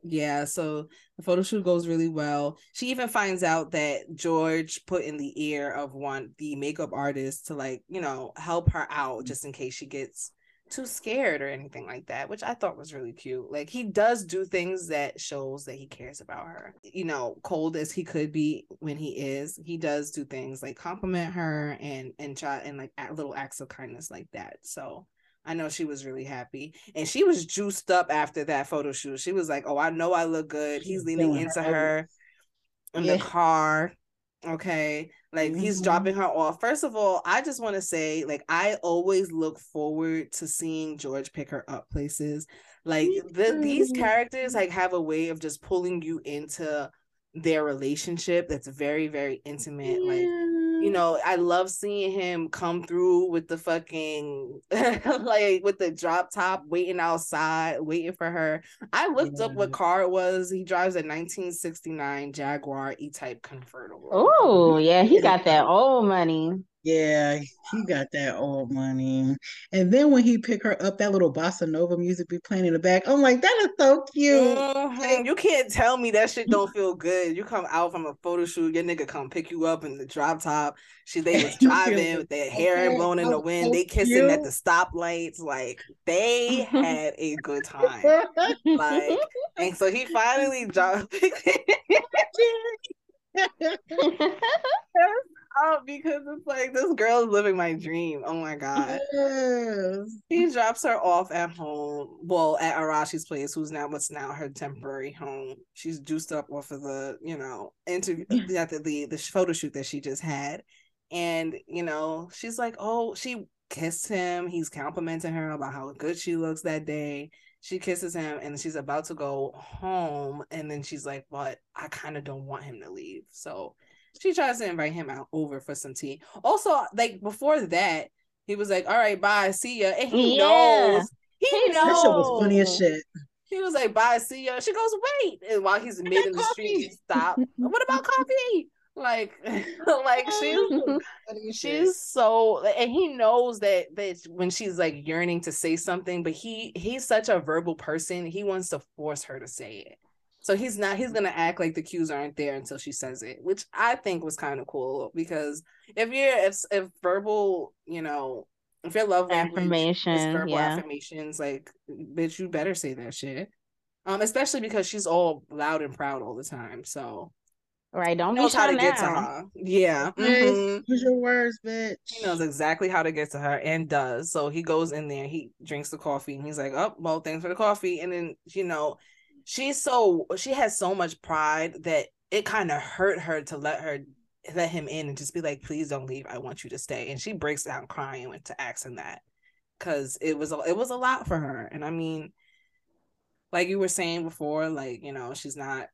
S2: Yeah, so the photo shoot goes really well. She even finds out that George put in the ear of one the makeup artist to like, you know, help her out just in case she gets too scared or anything like that, which I thought was really cute. Like he does do things that shows that he cares about her. You know, cold as he could be when he is, he does do things like compliment her and and try and like little acts of kindness like that. So I know she was really happy. And she was juiced up after that photo shoot. She was like, Oh, I know I look good. He's leaning into
S1: her
S2: in
S1: Yeah.
S2: the car. Okay. Like he's
S1: Mhm.
S2: dropping her off. First of all, I just want to say, like, I always look forward to seeing George pick her up places. Like the, these characters like have a way of just pulling you into their relationship that's very, very intimate. Like you mm-hmm. know, I love seeing him come through with the fucking like with the drop top, waiting outside, waiting for her. I looked up what car it was. He drives a 1969 Jaguar E-Type convertible.
S3: Oh, yeah, he got that old money.
S1: Yeah, he got that old money. And then when he picked her up, that little bossa nova music be playing in the back. I'm like, that is so cute.
S2: Mhm. You can't tell me that shit don't feel good. You come out from a photo shoot, your nigga come pick you up in the drop top. She they was driving with their hair blowing in the wind. They kissing at the stoplights. Like they had a good time. Like and so he finally dropped. Up because it's like this girl is living my dream. Oh my god. Yes. He drops her off at home. Well, at Arashi's place, who's now what's now her temporary home. She's juiced up off of the, you know, interview the, the the photo shoot that she just had. And, you know, she's like, oh, she kissed him. He's complimenting her about how good she looks that day. She kisses him and she's about to go home. And then she's like, but I kind of don't want him to leave. So she tries to invite him out over for some tea. Also, like before that, he was like, "All right, bye, see ya," and he yeah. knows. He, he knows. That shit was funny as shit. He was like, "Bye, see ya." She goes, "Wait!" And while he's mid in the street, stop. what about coffee? Like, like she's she's so, and he knows that that when she's like yearning to say something, but he he's such a verbal person. He wants to force her to say it. So he's not he's gonna act like the cues aren't there until she says it, which I think was kind of cool because if you're if if verbal, you know, if your love affirmation, verbal yeah. affirmations, like bitch, you better say that shit. Um, especially because she's all loud and proud all the time. So
S3: Right, don't knows how to get to
S2: her. Yeah, mm-hmm.
S1: use your words, bitch.
S2: He knows exactly how to get to her and does. So he goes in there, he drinks the coffee, and he's like, "Oh, well, thanks for the coffee." And then you know, she's so she has so much pride that it kind of hurt her to let her let him in and just be like, please don't leave. I want you to stay. And she breaks down crying and to asking that because it was a, it was a lot for her. And I mean, like you were saying before, like you know, she's not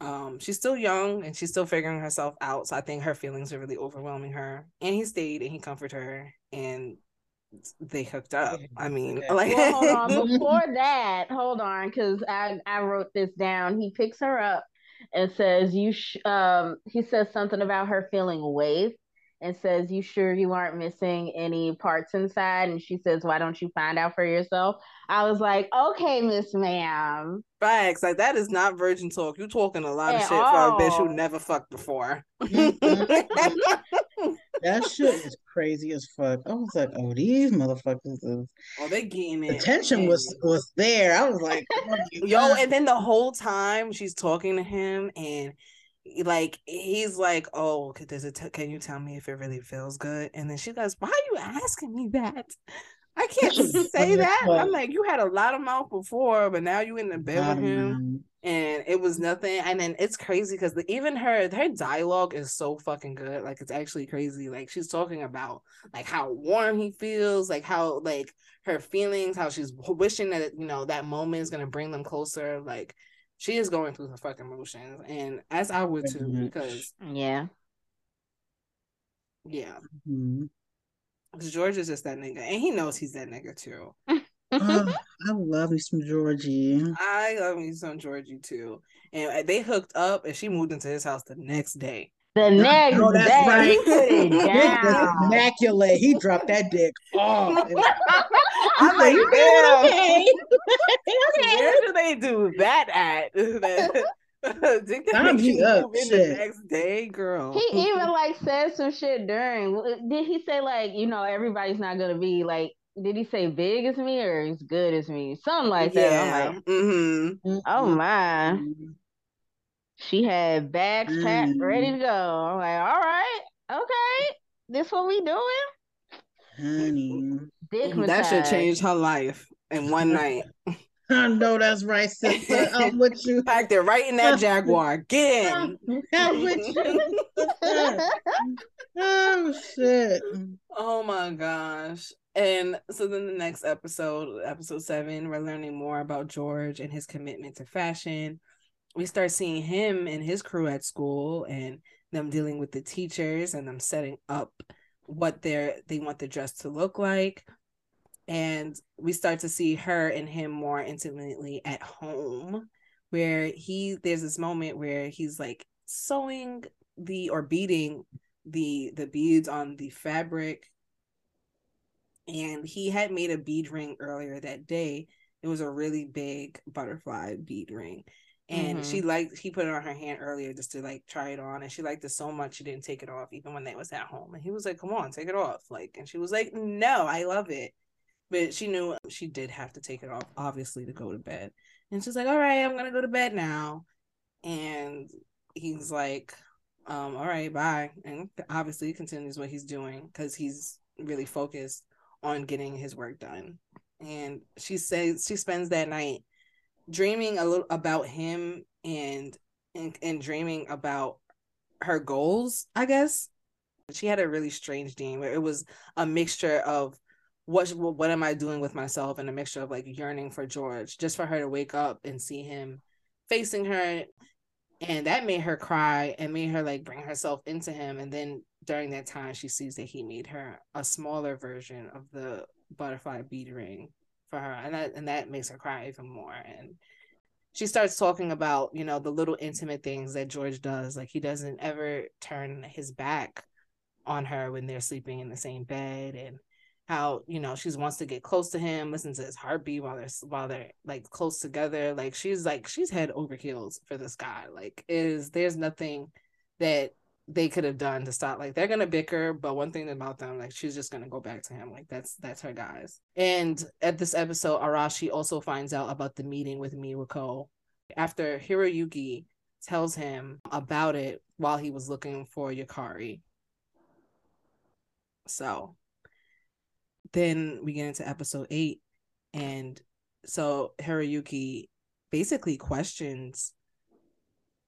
S2: um she's still young and she's still figuring herself out. So I think her feelings are really overwhelming her. And he stayed and he comforted her and they hooked up. I mean, okay. like
S3: well, hold on. Before that, hold on, because I I wrote this down. He picks her up and says, "You." Sh-, um, he says something about her feeling waif, and says, "You sure you aren't missing any parts inside?" And she says, "Why don't you find out for yourself?" I was like, "Okay, Miss Ma'am."
S2: Facts like that is not virgin talk. You talking a lot At of shit all. for a bitch who never fucked before. Mm-hmm.
S1: that shit is crazy as fuck. I was like, "Oh, these motherfuckers is."
S2: Oh, they getting it.
S1: The tension was was there. I was like,
S2: oh "Yo!" And then the whole time she's talking to him and like he's like, "Oh, does it? T- can you tell me if it really feels good?" And then she goes, "Why are you asking me that?" I can't say that. I'm like, you had a lot of mouth before, but now you in the bed with him, and it was nothing. And then it's crazy because even her her dialogue is so fucking good. Like it's actually crazy. Like she's talking about like how warm he feels, like how like her feelings, how she's wishing that you know that moment is gonna bring them closer. Like she is going through the fucking motions, and as I would too, because
S3: yeah,
S2: yeah, mm-hmm. George is just that nigga, and he knows he's that nigga too.
S1: oh, I love me some Georgie.
S2: I love me some Georgie too, and they hooked up, and she moved into his house the next day.
S3: The next oh, that's day, right. he put it
S1: down. immaculate. He dropped that dick off. I'm like, damn.
S2: Okay. okay. Where do they do that at? Did
S1: Time he up, in
S2: the next day, girl.
S3: He even like said some shit during. Did he say like you know everybody's not gonna be like? Did he say big as me or as good as me? Something like that. Yeah. I'm like, mm-hmm. oh my. Mm-hmm. She had bags mm. packed, ready to go. I'm like, all right, okay, this what we doing?
S1: Honey,
S2: Dick that should change her life in one night.
S1: I know that's right, sister. I'm with you.
S2: Packed it right in that Jaguar. Get in. I'm with you.
S1: oh shit.
S2: Oh my gosh. And so then the next episode, episode seven, we're learning more about George and his commitment to fashion we start seeing him and his crew at school and them dealing with the teachers and them setting up what they're they want the dress to look like and we start to see her and him more intimately at home where he there's this moment where he's like sewing the or beading the the beads on the fabric. And he had made a bead ring earlier that day. It was a really big butterfly bead ring. And mm-hmm. she liked he put it on her hand earlier just to like try it on. And she liked it so much she didn't take it off even when they was at home. And he was like come on take it off. Like and she was like no i love it but she knew she did have to take it off obviously to go to bed and she's like all right i'm gonna go to bed now and he's like um, all right, bye. And obviously he continues what he's doing because he's really focused on getting his work done. And she says she spends that night dreaming a little about him and and, and dreaming about her goals, I guess. She had a really strange dream where it was a mixture of what what am I doing with myself and a mixture of like yearning for George, just for her to wake up and see him facing her and that made her cry and made her like bring herself into him. And then during that time she sees that he made her a smaller version of the butterfly bead ring for her. And that and that makes her cry even more. And she starts talking about you know the little intimate things that george does. Like he doesn't ever turn his back on her when they're sleeping in the same bed. And how you know she wants to get close to him, listen to his heartbeat while they're while they're like close together. Like she's like she's head over heels for this guy. Like is there's nothing that they could have done to stop. Like they're gonna bicker, but one thing about them, like she's just gonna go back to him. Like that's that's her guys. And at this episode, Arashi also finds out about the meeting with Miwako after Hiroyuki tells him about it while he was looking for Yukari. So then we get into episode eight, and so Hiroyuki basically questions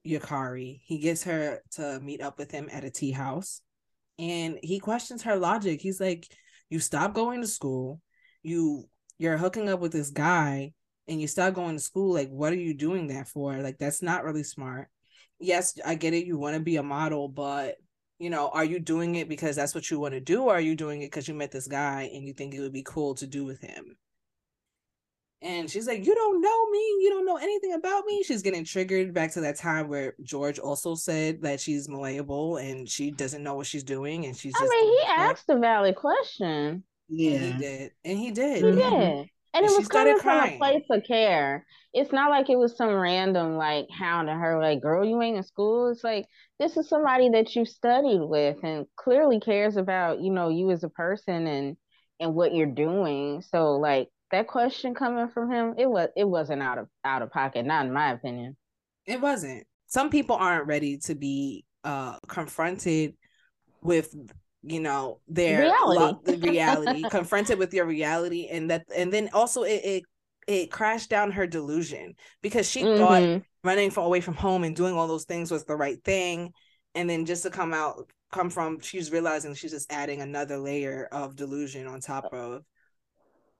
S2: Yukari. He gets her to meet up with him at a tea house, and he questions her logic. He's like, "You stop going to school. You you're hooking up with this guy, and you stop going to school. Like, what are you doing that for? Like, that's not really smart." Yes, I get it. You want to be a model, but you know, are you doing it because that's what you want to do, or are you doing it because you met this guy and you think it would be cool to do with him? And she's like, You don't know me. You don't know anything about me. She's getting triggered back to that time where George also said that she's malleable and she doesn't know what she's doing. And she's just.
S3: I mean, he asked a valid question.
S2: Yeah. And he did. And he did.
S3: He mm-hmm. did. And, and it was coming from a place of care. It's not like it was some random like hound hounding her, like, girl, you ain't in school. It's like this is somebody that you studied with and clearly cares about, you know, you as a person and and what you're doing. So like that question coming from him, it was it wasn't out of out of pocket, not in my opinion.
S2: It wasn't. Some people aren't ready to be uh confronted with you know their
S3: reality, lo-
S2: the reality confronted with your reality and that and then also it, it it crashed down her delusion because she mm-hmm. thought running from away from home and doing all those things was the right thing. And then just to come out come from she's realizing she's just adding another layer of delusion on top of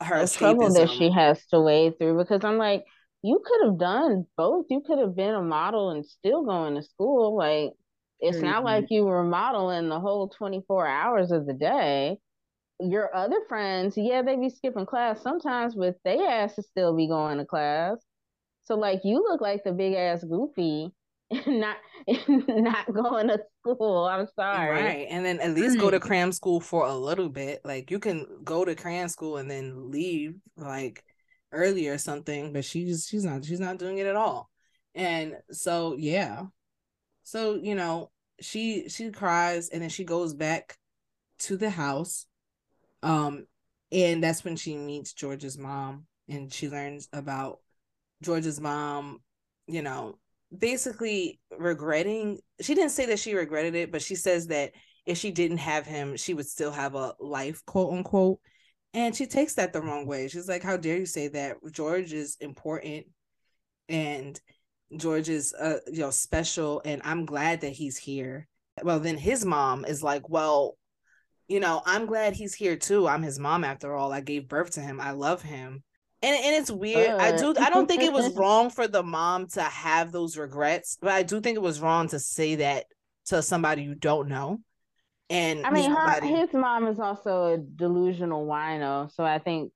S2: her the trouble
S3: that she has to wade through because i'm like you could have done both. You could have been a model and still going to school. Like it's mm-hmm. not like you were modeling the whole 24 hours of the day your other friends, yeah, they be skipping class sometimes, but they ass to still be going to class. So like you look like the big ass goofy not not going to school. I'm sorry.
S2: Right. And then at least go to cram school for a little bit. Like you can go to cram school and then leave like early or something, but she's she's not she's not doing it at all. And so yeah. So, you know, she she cries and then she goes back to the house um, and that's when she meets George's mom and she learns about George's mom, you know, basically regretting. She didn't say that she regretted it, but she says that if she didn't have him, she would still have a life, quote unquote. And she takes that the wrong way. She's like, How dare you say that? George is important and George is uh you know special and I'm glad that he's here. Well, then his mom is like, Well, you know, I'm glad he's here too. I'm his mom after all. I gave birth to him. I love him. And, and it's weird. Uh. I do I don't think it was wrong for the mom to have those regrets, but I do think it was wrong to say that to somebody you don't know. And
S3: I mean, somebody... her, his mom is also a delusional wino, so I think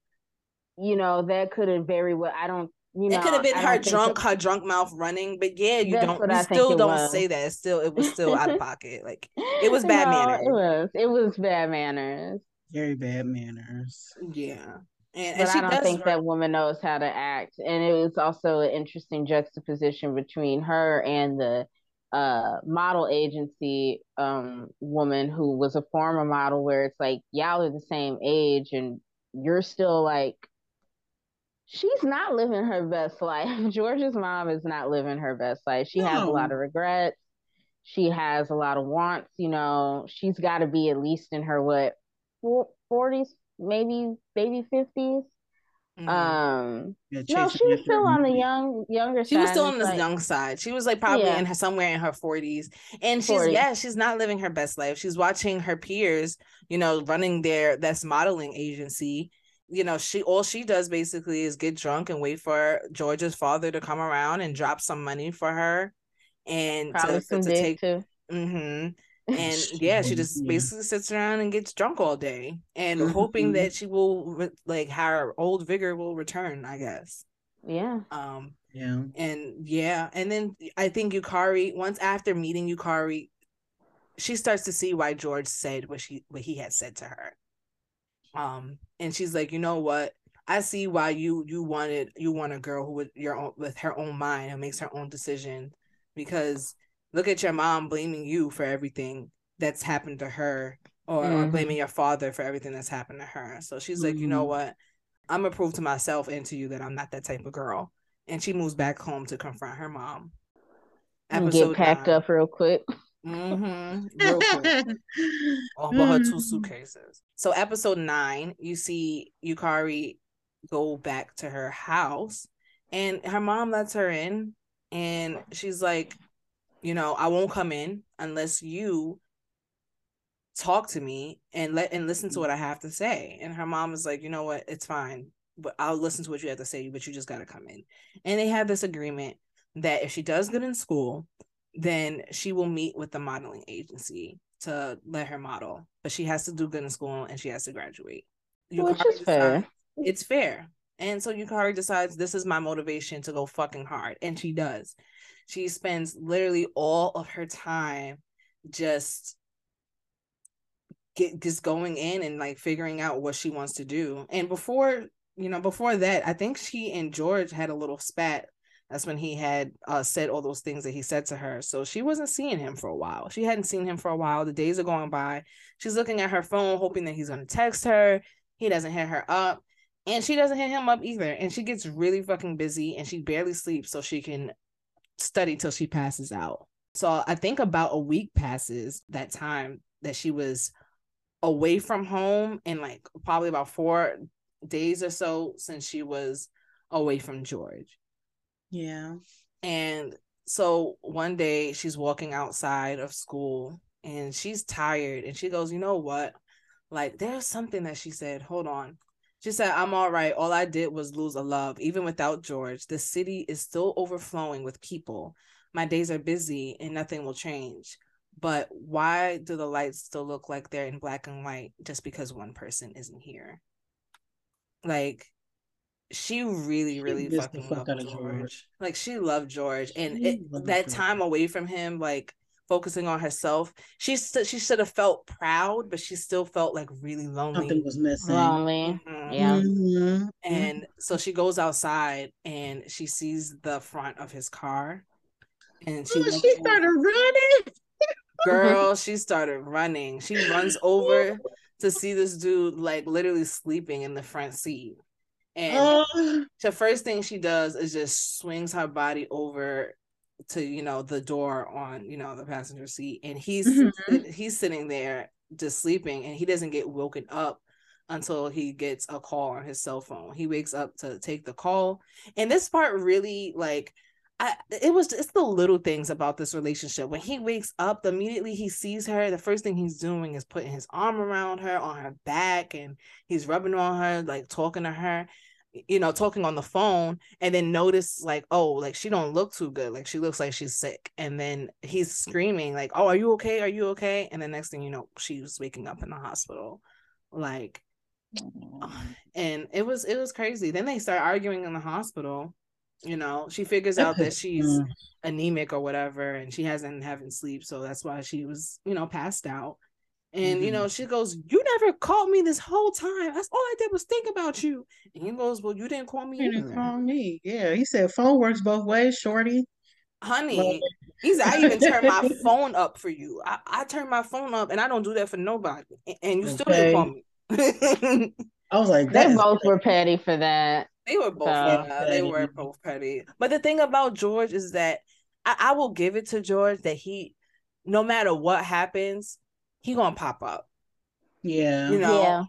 S3: you know that could have very well. I don't you know,
S2: it could have been her drunk, so. her drunk mouth running, but yeah, you That's don't, you still don't was. say that. It's still, it was still out of pocket. Like it was bad no, manners.
S3: It was, it was bad manners.
S1: Very bad manners.
S2: Yeah.
S3: And, but and I don't think that woman knows how to act. And it was also an interesting juxtaposition between her and the uh, model agency um, woman who was a former model, where it's like y'all are the same age and you're still like she's not living her best life. George's mom is not living her best life. She no. has a lot of regrets. she has a lot of wants. You know, she's got to be at least in her what forties, maybe maybe 50s mm-hmm. Um, yeah, no, she was still on the young younger.
S2: She was still on the like, young side. She was like probably yeah. in her somewhere in her forties, and she's 40. yeah, she's not living her best life. She's watching her peers, you know, running their that's modeling agency. You know, she all she does basically is get drunk and wait for George's father to come around and drop some money for her, and
S3: probably to, to take. Too.
S2: Mm-hmm and yeah she just basically sits around and gets drunk all day and mm-hmm. hoping that she will like her old vigor will return i guess
S3: yeah
S2: um yeah and yeah and then i think yukari once after meeting yukari she starts to see why george said what she what he had said to her um and she's like you know what i see why you you wanted you want a girl who with your own with her own mind and makes her own decision because look at your mom blaming you for everything that's happened to her or, mm-hmm. or blaming your father for everything that's happened to her. So she's mm-hmm. like, you know mm-hmm. what? I'm gonna prove to myself and to you that I'm not that type of girl. And she moves back home to confront her mom.
S3: Episode get packed nine. up real quick.
S2: Mm-hmm. Real quick. All but her two mm-hmm. suitcases. So episode nine, you see Yukari go back to her house and her mom lets her in and she's like, you know, I won't come in unless you talk to me and let and listen to what I have to say. And her mom is like, you know what, it's fine, but I'll listen to what you have to say, but you just gotta come in. And they have this agreement that if she does good in school, then she will meet with the modeling agency to let her model. But she has to do good in school and she has to graduate.
S3: Which is fair.
S2: It's fair. And so Yukari decides this is my motivation to go fucking hard. And she does. She spends literally all of her time just get just going in and like figuring out what she wants to do. And before, you know, before that, I think she and George had a little spat. That's when he had uh, said all those things that he said to her. So she wasn't seeing him for a while. She hadn't seen him for a while. The days are going by. She's looking at her phone, hoping that he's going to text her. He doesn't hit her up. And she doesn't hit him up either. And she gets really fucking busy and she barely sleeps so she can study till she passes out. So I think about a week passes that time that she was away from home and like probably about four days or so since she was away from George.
S1: Yeah.
S2: And so one day she's walking outside of school and she's tired and she goes, You know what? Like there's something that she said. Hold on. She said, I'm all right. All I did was lose a love. Even without George, the city is still overflowing with people. My days are busy and nothing will change. But why do the lights still look like they're in black and white just because one person isn't here? Like, she really, really she fucking fuck loved George. George. Like, she loved George. And it, that time away from him, like, focusing on herself. She she should have felt proud, but she still felt like really lonely.
S1: Something was missing.
S3: Lonely. Mm-hmm. Yeah.
S2: Mm-hmm. And so she goes outside and she sees the front of his car. And she,
S1: oh, she started running.
S2: Girl, she started running. She runs over to see this dude like literally sleeping in the front seat. And uh, the first thing she does is just swings her body over to you know the door on you know the passenger seat and he's mm-hmm. he's sitting there just sleeping and he doesn't get woken up until he gets a call on his cell phone he wakes up to take the call and this part really like I, it was it's the little things about this relationship. When he wakes up, immediately he sees her. The first thing he's doing is putting his arm around her on her back, and he's rubbing on her, like talking to her you know talking on the phone and then notice like oh like she don't look too good. Like she looks like she's sick. And then he's screaming like oh are you okay? Are you okay? And the next thing you know she's waking up in the hospital like and it was it was crazy. Then they start arguing in the hospital you know? She figures out that she's anemic or whatever and she hasn't having sleep so that's why she was you know passed out and mm-hmm. you know, she goes, You never called me this whole time. That's all I did was think about you. And he goes, Well, you didn't call me.
S1: You didn't call me. Yeah. He said phone works both ways, Shorty.
S2: Honey, he's I even turned my phone up for you. I, I turned my phone up and I don't do that for nobody. And you okay. still didn't call
S1: me. I was like,
S3: they both were petty for that.
S2: They were both, so. yeah, they were both petty. But the thing about George is that I, I will give it to George that he no matter what happens, he gonna pop up.
S1: Yeah.
S2: You know,
S3: Yeah.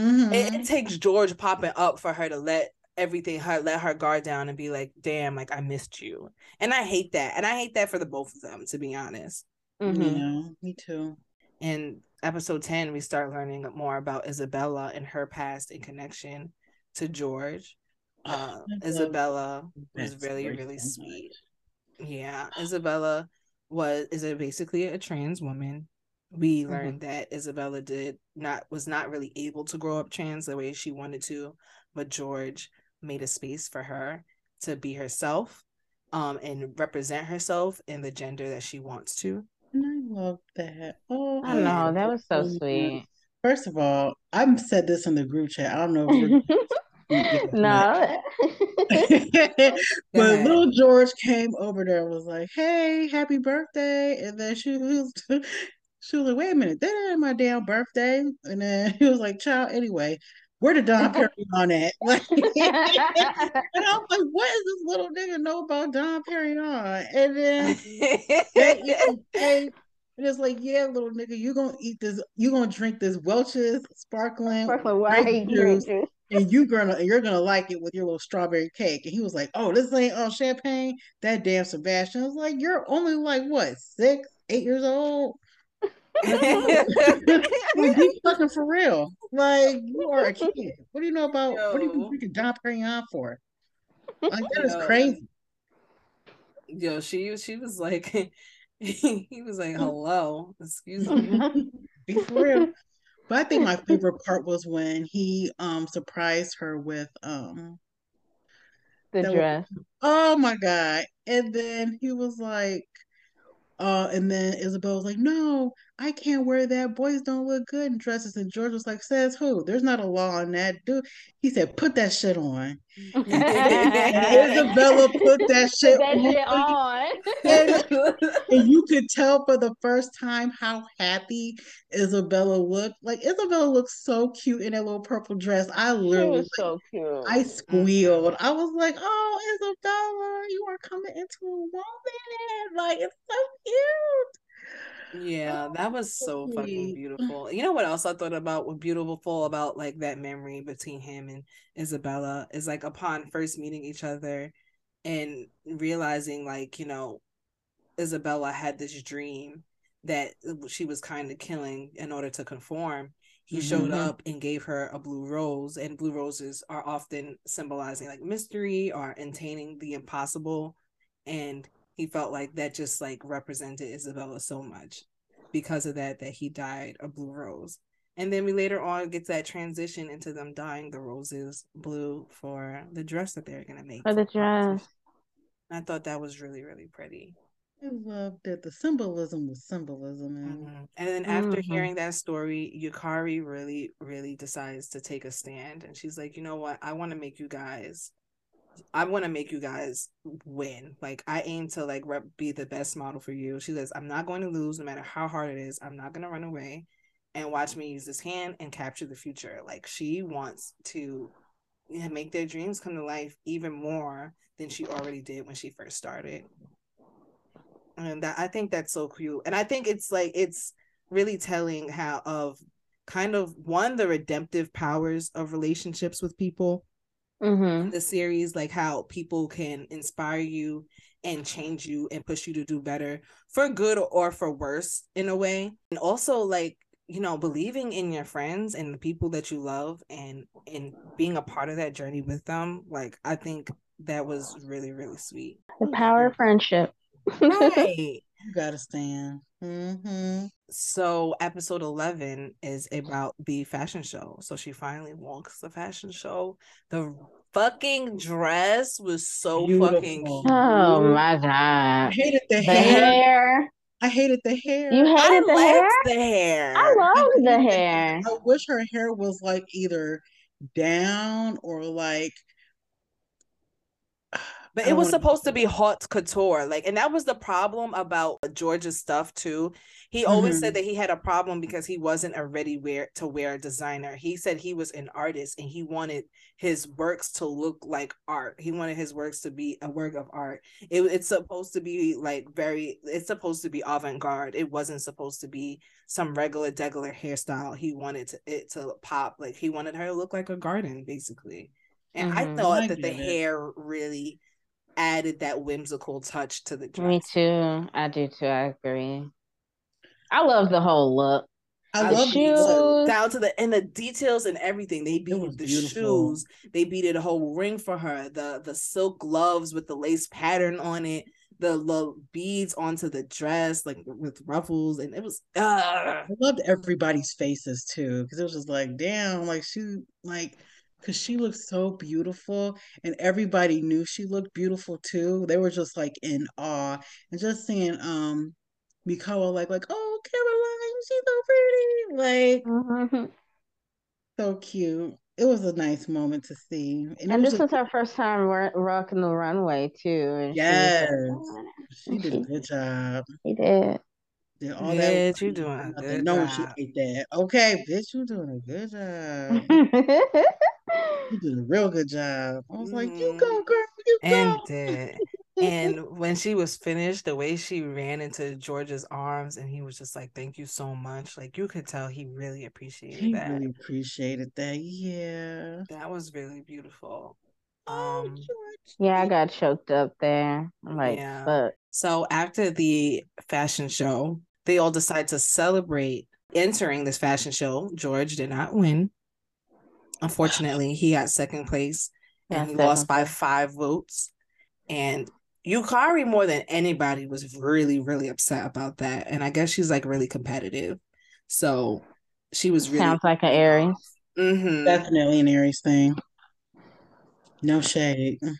S1: Mhm.
S2: it, it takes George popping up for her to let everything her let her guard down and be like, damn, like I missed you. And I hate that. And I hate that for the both of them, to be honest.
S3: Mhm.
S1: Yeah, me too.
S2: In episode 10, we start learning more about Isabella and her past in connection to George. Uh,
S1: I
S2: Isabella
S1: that
S2: was really, really
S1: so much.
S2: sweet. Yeah, Isabella was is a basically a trans woman. We
S1: Mhm.
S2: learned that Isabella did not was not really able to grow up trans the way she wanted to, but George made a space for her to be herself um and represent herself in the gender that she wants to.
S1: And I love that. Oh,
S3: I know that was so
S1: much.
S3: sweet.
S1: First of all, I've said this in the group chat. I don't know if we're
S3: no.
S1: but little George came over there and was like, "Hey, happy birthday!" And then she was, she was like, "Wait a minute, that ain't my damn birthday." And then he was like, "Child, anyway, where did Dom Perignon at?" Like, and I was like, "What does this little nigga know about Dom Perignon?" And then they even say, and it's like, "Yeah, little nigga, you gonna eat this? You gonna drink this Welch's sparkling
S3: Sparkling white
S1: juice?" and you gonna and you're gonna like it with your little strawberry cake. And he was like, "Oh, this ain't oh champagne." That damn Sebastian I was like, "You're only like what six, eight years old? Like be fucking for real. Like you are a kid. What do you know about? What do you
S2: Yo.
S1: drinking Dom Perignon for? Like that is
S2: Yo.
S1: crazy."
S2: Yo, she she was like he was like, hello, excuse me.
S1: Be for real. But I think my favorite part was when he um surprised her with um
S3: The
S1: That was-
S3: dress.
S1: Oh my God. And then he was like, uh, and then Isabel was like, No, I can't wear that. Boys don't look good in dresses. And George was like, Says who? There's not a law on that. Dude, he said, Put that shit on. Isabella put that
S3: Put
S1: shit
S3: that
S1: on.
S3: shit on.
S1: And, you could tell for the first time how happy Isabella looked. Like Isabella looks so cute in that little purple dress. I literally
S3: was so cute.
S1: I squealed. I was like, "Oh, Isabella, you are coming into a woman! Like it's so cute."
S2: Yeah, that was so fucking beautiful. You know what else I thought about was beautiful about like that memory between him and Isabella is like upon first meeting each other and realizing like, you know, Isabella had this dream that she was kind of killing in order to conform. He showed
S3: Mhm.
S2: up and gave her a blue rose, and blue roses are often symbolizing like mystery or attaining the impossible. And he felt like that just like represented Isabella so much because of that that he died a blue rose. And then we later on get that transition into them dyeing the roses blue for the dress that they're gonna make
S3: For the dress.
S2: I thought that was really, really pretty.
S1: I loved it. The symbolism was symbolism, and
S2: Mhm. And then after
S3: Mhm.
S2: hearing that story, Yukari really, really decides to take a stand. And she's like, you know what? I want to make you guys, I want to make you guys win. Like, I aim to like rep- be the best model for you. She says, I'm not going to lose no matter how hard it is. I'm not going to run away and watch me use this hand and capture the future. Like, she wants to make their dreams come to life even more than she already did when she first started and that, I think that's so cute. And I think it's like it's really telling how of kind of one the redemptive powers of relationships with people
S3: hmm
S2: the series, like how people can inspire you and change you and push you to do better for good or for worse in a way. And also like you know believing in your friends and the people that you love and and being a part of that journey with them like i think that was really really sweet
S3: The power of friendship.
S2: right
S1: you gotta stand. Mm-hmm.
S2: so episode 11 is about the fashion show so she finally walks the fashion show the fucking dress was so fucking cute.
S3: Oh my god!
S1: I hated the,
S3: The
S1: hair.
S3: hair.
S1: I hated the hair.
S3: You
S2: I
S3: hated the hair?
S2: liked the hair
S3: I love the hair.
S1: I wish her hair was like either down or like
S2: But it was supposed to be haute couture. Like, and that was the problem about George's stuff too. He always said
S1: Mhm.
S2: that he had a problem because he wasn't a ready wear to wear designer. He said he was an artist and he wanted his works to look like art. He wanted his works to be a work of art. It, it's supposed to be like very it's supposed to be avant-garde. It wasn't supposed to be some regular degular hairstyle. He wanted to, it to pop. Like he wanted her to look like a garden, basically. And I
S3: Mhm.
S2: thought
S1: I
S2: that the
S1: it.
S2: hair really added that whimsical touch to the dress.
S3: Me too. I do too. I agree. I love the whole look.
S1: I
S2: I
S1: love
S3: the
S1: the look.
S3: shoes.
S2: down to the and the details and everything. They beat the
S1: beautiful.
S2: shoes. They beaded a whole ring for her. The the silk gloves with the lace pattern on it. The, the beads onto the dress, like with ruffles, and it was uh
S1: I loved everybody's faces too, because it was just like, damn, like she, like, because she looked so beautiful, and everybody knew she looked beautiful too. They were just like in awe, and just seeing um, Miwako like, like, oh, Caroline, she's so pretty, like,
S3: Mhm.
S1: so cute. It was a nice moment to see, and,
S3: And
S1: was
S3: this
S1: just,
S3: was her first time ro- rocking the runway too. And she was
S1: yes, she did a good job.
S3: She did.
S1: Did all that.
S2: You
S1: work
S2: doing
S1: for
S2: a
S1: nothing,
S2: good
S1: knowing she
S2: job.
S1: ate that. Okay, bitch, you doing a good job. You did a real good job. I was like, you
S2: Mhm.
S1: go, girl, you
S2: and
S1: go.
S2: did. And when she was finished, the way she ran into George's arms and he was just like, Thank you so much. Like you could tell he really appreciated that.
S1: he
S2: that.
S1: really appreciated that. Yeah.
S2: That was really beautiful.
S1: Oh,
S2: Um
S3: yeah, I got choked up there. I'm like,
S2: Yeah.
S3: fuck.
S2: so after the fashion show, they all decide to celebrate entering this fashion show. George did not win. Unfortunately, he got second place and
S3: Got
S2: he lost by five votes. And Yukari, more than anybody, was really, really upset about that. And I guess she's like really competitive. So she was really
S3: Sounds like an Aries.
S2: Mhm.
S1: Definitely an Aries thing. No shade.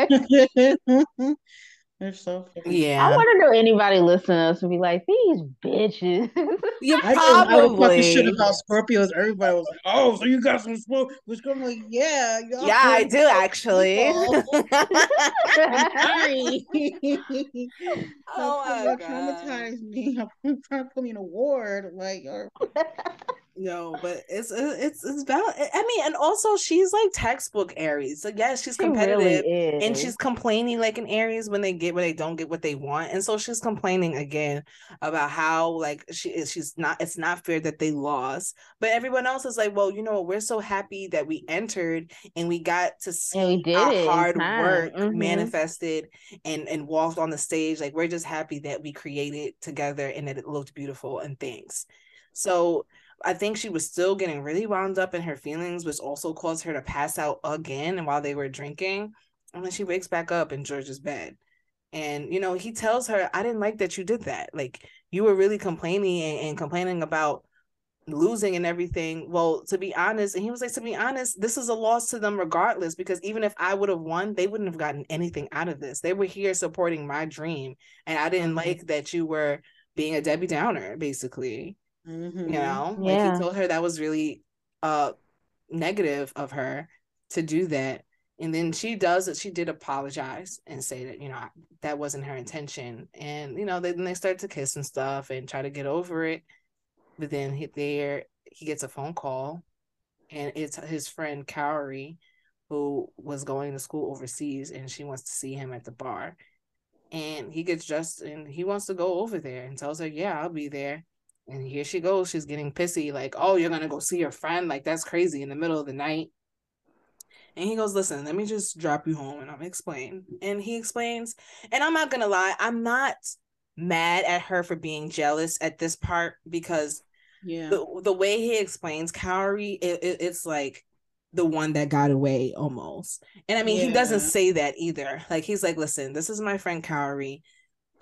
S1: They're so funny.
S3: I
S2: Yeah.
S3: wonder if anybody listening to us would be like, these bitches.
S2: You
S1: I, just, I was talking shit
S2: probably.
S1: about Scorpios. Everybody was like, "Oh, so you got some smoke?" Which I'm like, "Yeah, y'all
S2: Yeah, I do actually.
S1: people. Sorry.
S2: Oh
S1: Y'all
S2: my
S1: y'all
S2: God.
S1: traumatized me. Y'all trying to put me in a ward. Like, or,
S2: No, but it's it's it's valid. I mean, and also she's like textbook Aries. So yes, she's
S3: She really
S2: competitive. and she's complaining like an Aries when they get when they don't get what they want, and so she's complaining again about how like she is she's not it's not fair that they lost, but everyone else is like, well, you know, we're so happy that we entered and we got to see
S3: And we did
S2: our
S3: it
S2: hard work
S3: Mhm.
S2: manifested and and walked on the stage. Like we're just happy that we created together and that it looked beautiful and things. So I think she was still getting really wound up in her feelings, which also caused her to pass out again and while they were drinking. And then she wakes back up in George's bed. And you know, he tells her, I didn't like that you did that. Like you were really complaining and, and complaining about losing and everything. Well, to be honest, and he was like, to be honest, this is a loss to them regardless, because even if I would have won, they wouldn't have gotten anything out of this. They were here supporting my dream. And I didn't
S1: Mhm.
S2: like that you were being a Debbie Downer, basically
S1: Mhm.
S2: you know like he told her that was really uh negative of her to do that. And then she does it she did apologize and say that you know that wasn't her intention. And you know then they start to kiss and stuff and try to get over it. But then he there he gets a phone call and it's his friend Kaori who was going to school overseas and she wants to see him at the bar. And he gets dressed and he wants to go over there and tells her yeah I'll be there and here she goes. She's getting pissy, like, oh, you're gonna go see your friend? Like, that's crazy in the middle of the night. And he goes, listen, let me just drop you home and I'll explain. And he explains, and I'm not gonna lie, I'm not mad at her for being jealous at this part because
S1: Yeah.
S2: the, the way he explains Kaori, it, it, it's like the one that got away almost. And I mean, he doesn't say that either. Like, he's like, listen, this is my friend Kaori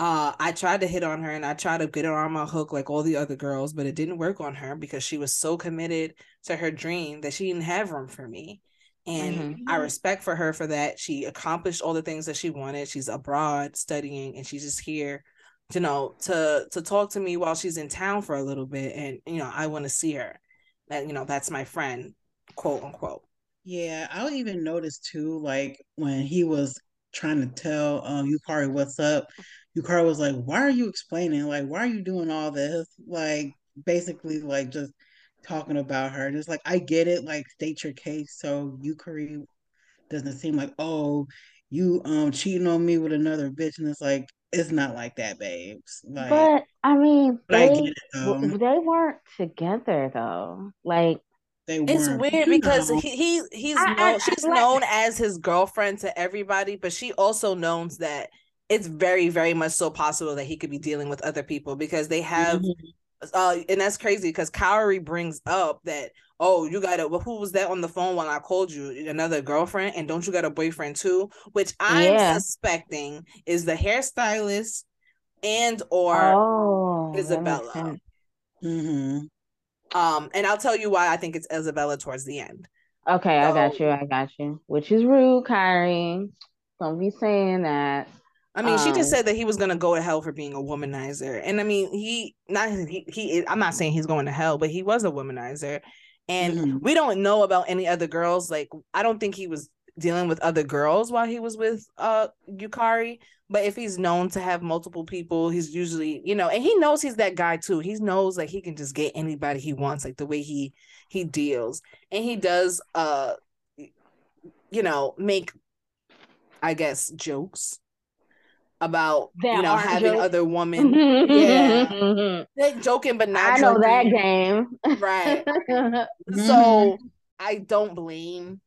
S2: uh i tried to hit on her and i tried to get her on my hook like all the other girls but it didn't work on her because she was so committed to her dream that she didn't have room for me. And
S3: Mhm.
S2: i respect for her for that. She accomplished all the things that she wanted. She's abroad studying and she's just here you know to to talk to me while she's in town for a little bit. And you know i want to see her. That you know that's my friend quote unquote.
S1: Yeah, I even notice too, like when he was trying to tell um Yukari what's up, Yukari was like, Why are you explaining? Like, why are you doing all this? Like basically like just talking about her. And it's like, I get it, like state your case. So Yukari doesn't seem like, oh, you um cheating on me with another bitch. And it's like, it's not like that, babes. Like
S3: But I mean,
S1: but
S3: they
S1: get it
S3: w- they weren't together though. Like
S1: They
S2: It's weird because
S1: know.
S2: he, he he's
S3: I- I-
S2: known
S3: I
S2: she's
S3: like-
S2: known as his girlfriend to everybody, but she also knows that it's very, very much so possible that he could be dealing with other people because they have
S1: Mhm.
S2: uh and that's crazy because Kaori brings up that oh you got a well, who was that on the phone when I called you another girlfriend and don't you got a boyfriend too which I'm
S3: Yeah.
S2: suspecting is the hairstylist and or
S3: oh,
S2: Isabella.
S1: Mhm.
S2: um and I'll tell you why I think it's Isabella towards the end
S3: Okay, I got you. I got you. Which is rude, Kyrie. Don't be saying that.
S2: I mean, she
S3: Um,
S2: just said that he was gonna go to hell for being a womanizer, and I mean, he not he he. I'm not saying he's going to hell, but he was a womanizer, and
S1: Mhm.
S2: we don't know about any other girls. Like, I don't think he was dealing with other girls while he was with uh Yukari. But if he's known to have multiple people, he's usually you know, and he knows he's that guy too. He knows like he can just get anybody he wants, like the way he he deals, and he does uh, you know, make I guess jokes about
S3: That
S2: you know having
S3: jokes.
S2: other women. Yeah. Joking but not I
S3: know that game.
S2: right. So i don't blame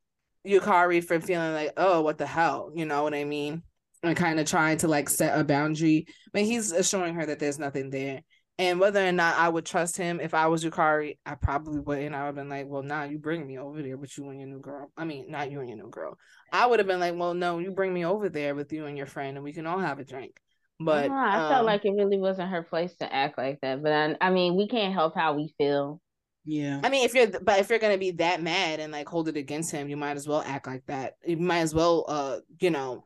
S2: yukari for feeling like oh what the hell you know what i mean? And kind of trying to like set a boundary but he's assuring her that there's nothing there and whether or not i would trust him if i was yukari i probably wouldn't i would have been like well nah you bring me over there with you and your new girl i mean not you and your new girl i would have been like well no you bring me over there with you and your friend and we can all have a drink but
S3: I, I felt
S2: um,
S3: like it really wasn't her place to act like that. But I, I mean, we can't help how we feel.
S1: Yeah.
S2: I mean, if you're, but if you're gonna be that mad and like hold it against him, you might as well act like that. You might as well, uh, you know,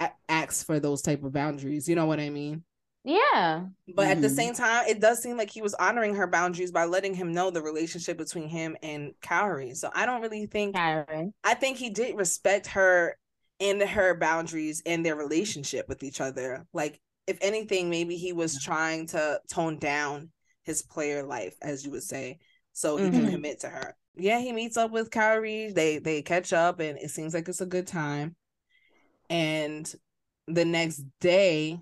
S2: a- ask for those type of boundaries. You know what I mean?
S3: Yeah.
S2: But at the
S1: Mhm.
S2: same time, it does seem like he was honoring her boundaries by letting him know the relationship between him and Kaori. So I don't really think.
S3: Kyrie.
S2: I think he did respect her and her boundaries and their relationship with each other. Like, if anything, maybe he was trying to tone down his player life, as you would say, so he can
S3: Mhm.
S2: commit to her. Yeah, he meets up with Kyrie. They they catch up, and it seems like it's a good time. And the next day,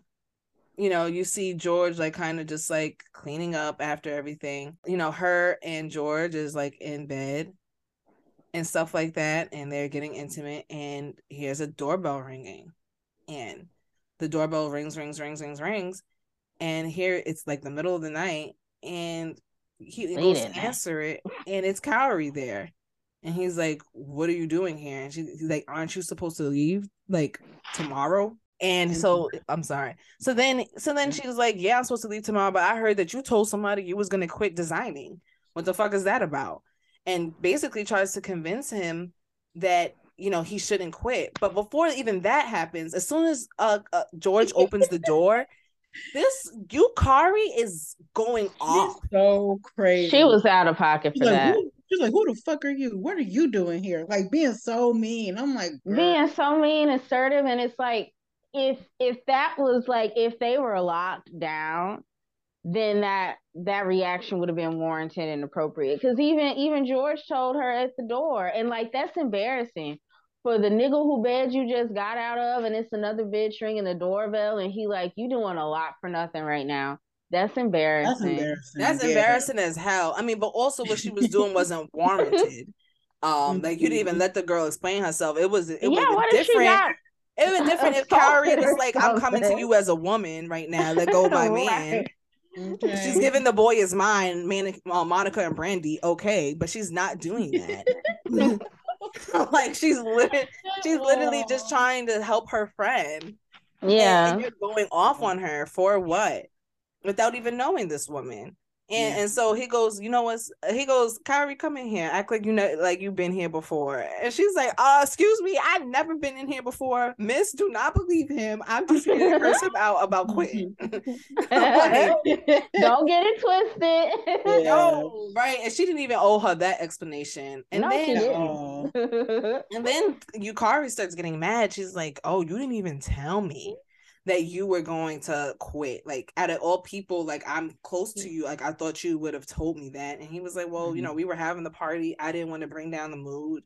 S2: you know, you see George like kind of just like cleaning up after everything. You know, her and George is like in bed and stuff like that, and they're getting intimate. And here's a doorbell ringing, and the doorbell rings, rings, rings, rings, rings, and here it's like the middle of the night, and he goes to answer it, and it's Kaori there. And he's like, "What are you doing here?" And she, he's like, "Aren't you supposed to leave like tomorrow?" And so I'm sorry. So then, so then she was like, "Yeah, I'm supposed to leave tomorrow, but I heard that you told somebody you was gonna quit designing. What the fuck is that about?" And basically tries to convince him that you know he shouldn't quit. But before even that happens, as soon as uh, uh George opens the door, this Yukari is going off.
S1: She's so crazy.
S3: She was out of pocket
S1: She's
S3: for
S1: like,
S3: that.
S1: who, she's like, who the fuck are you? What are you doing here? Like being so mean. I'm like, girl.
S3: Being so mean, assertive, and it's like if if that was like if they were locked down, then that that reaction would have been warranted and appropriate. Because even even George told her at the door, and like that's embarrassing for the nigga who bed you just got out of, and it's another bitch ringing the doorbell, and he like you doing a lot for nothing right now. That's embarrassing.
S1: that's embarrassing.
S2: That's
S1: Yeah.
S2: embarrassing as hell. I mean, but also what she was doing wasn't warranted. Um, like you didn't even let the girl explain herself. It was it would
S3: yeah,
S2: have
S3: what
S2: been
S3: if she
S2: different.
S3: got
S2: It would be different if
S3: assaulted
S2: Kyrie was like, "I'm coming to you as a woman right now. Let go of my man."
S3: Right.
S1: Okay.
S2: She's giving the boy his mind, man, uh, Monica and Brandy, okay, but she's not doing that. like she's literally, she's literally just trying to help her friend. And-
S3: Yeah.
S2: and you're going off on her for what? Without even knowing this woman. And,
S1: Yeah.
S2: and so he goes, you know what? He goes, Kyrie, come in here. Act like you know, like you've been here before. And she's like, uh, excuse me, I've never been in here before. Miss, do not believe him. I'm just here to curse him out about quitting. Like,
S3: Don't get it twisted.
S1: Yeah.
S2: no, right? And she didn't even owe her that explanation. And
S3: No,
S2: then.
S1: Oh.
S2: and then Yukari starts getting mad. She's like, "Oh, you didn't even tell me that you were going to quit. Like, out of all people, like I'm close to you. Like, I thought you would have told me that." And he was like, "Well, you know, we were having the party. I didn't want to bring down the mood,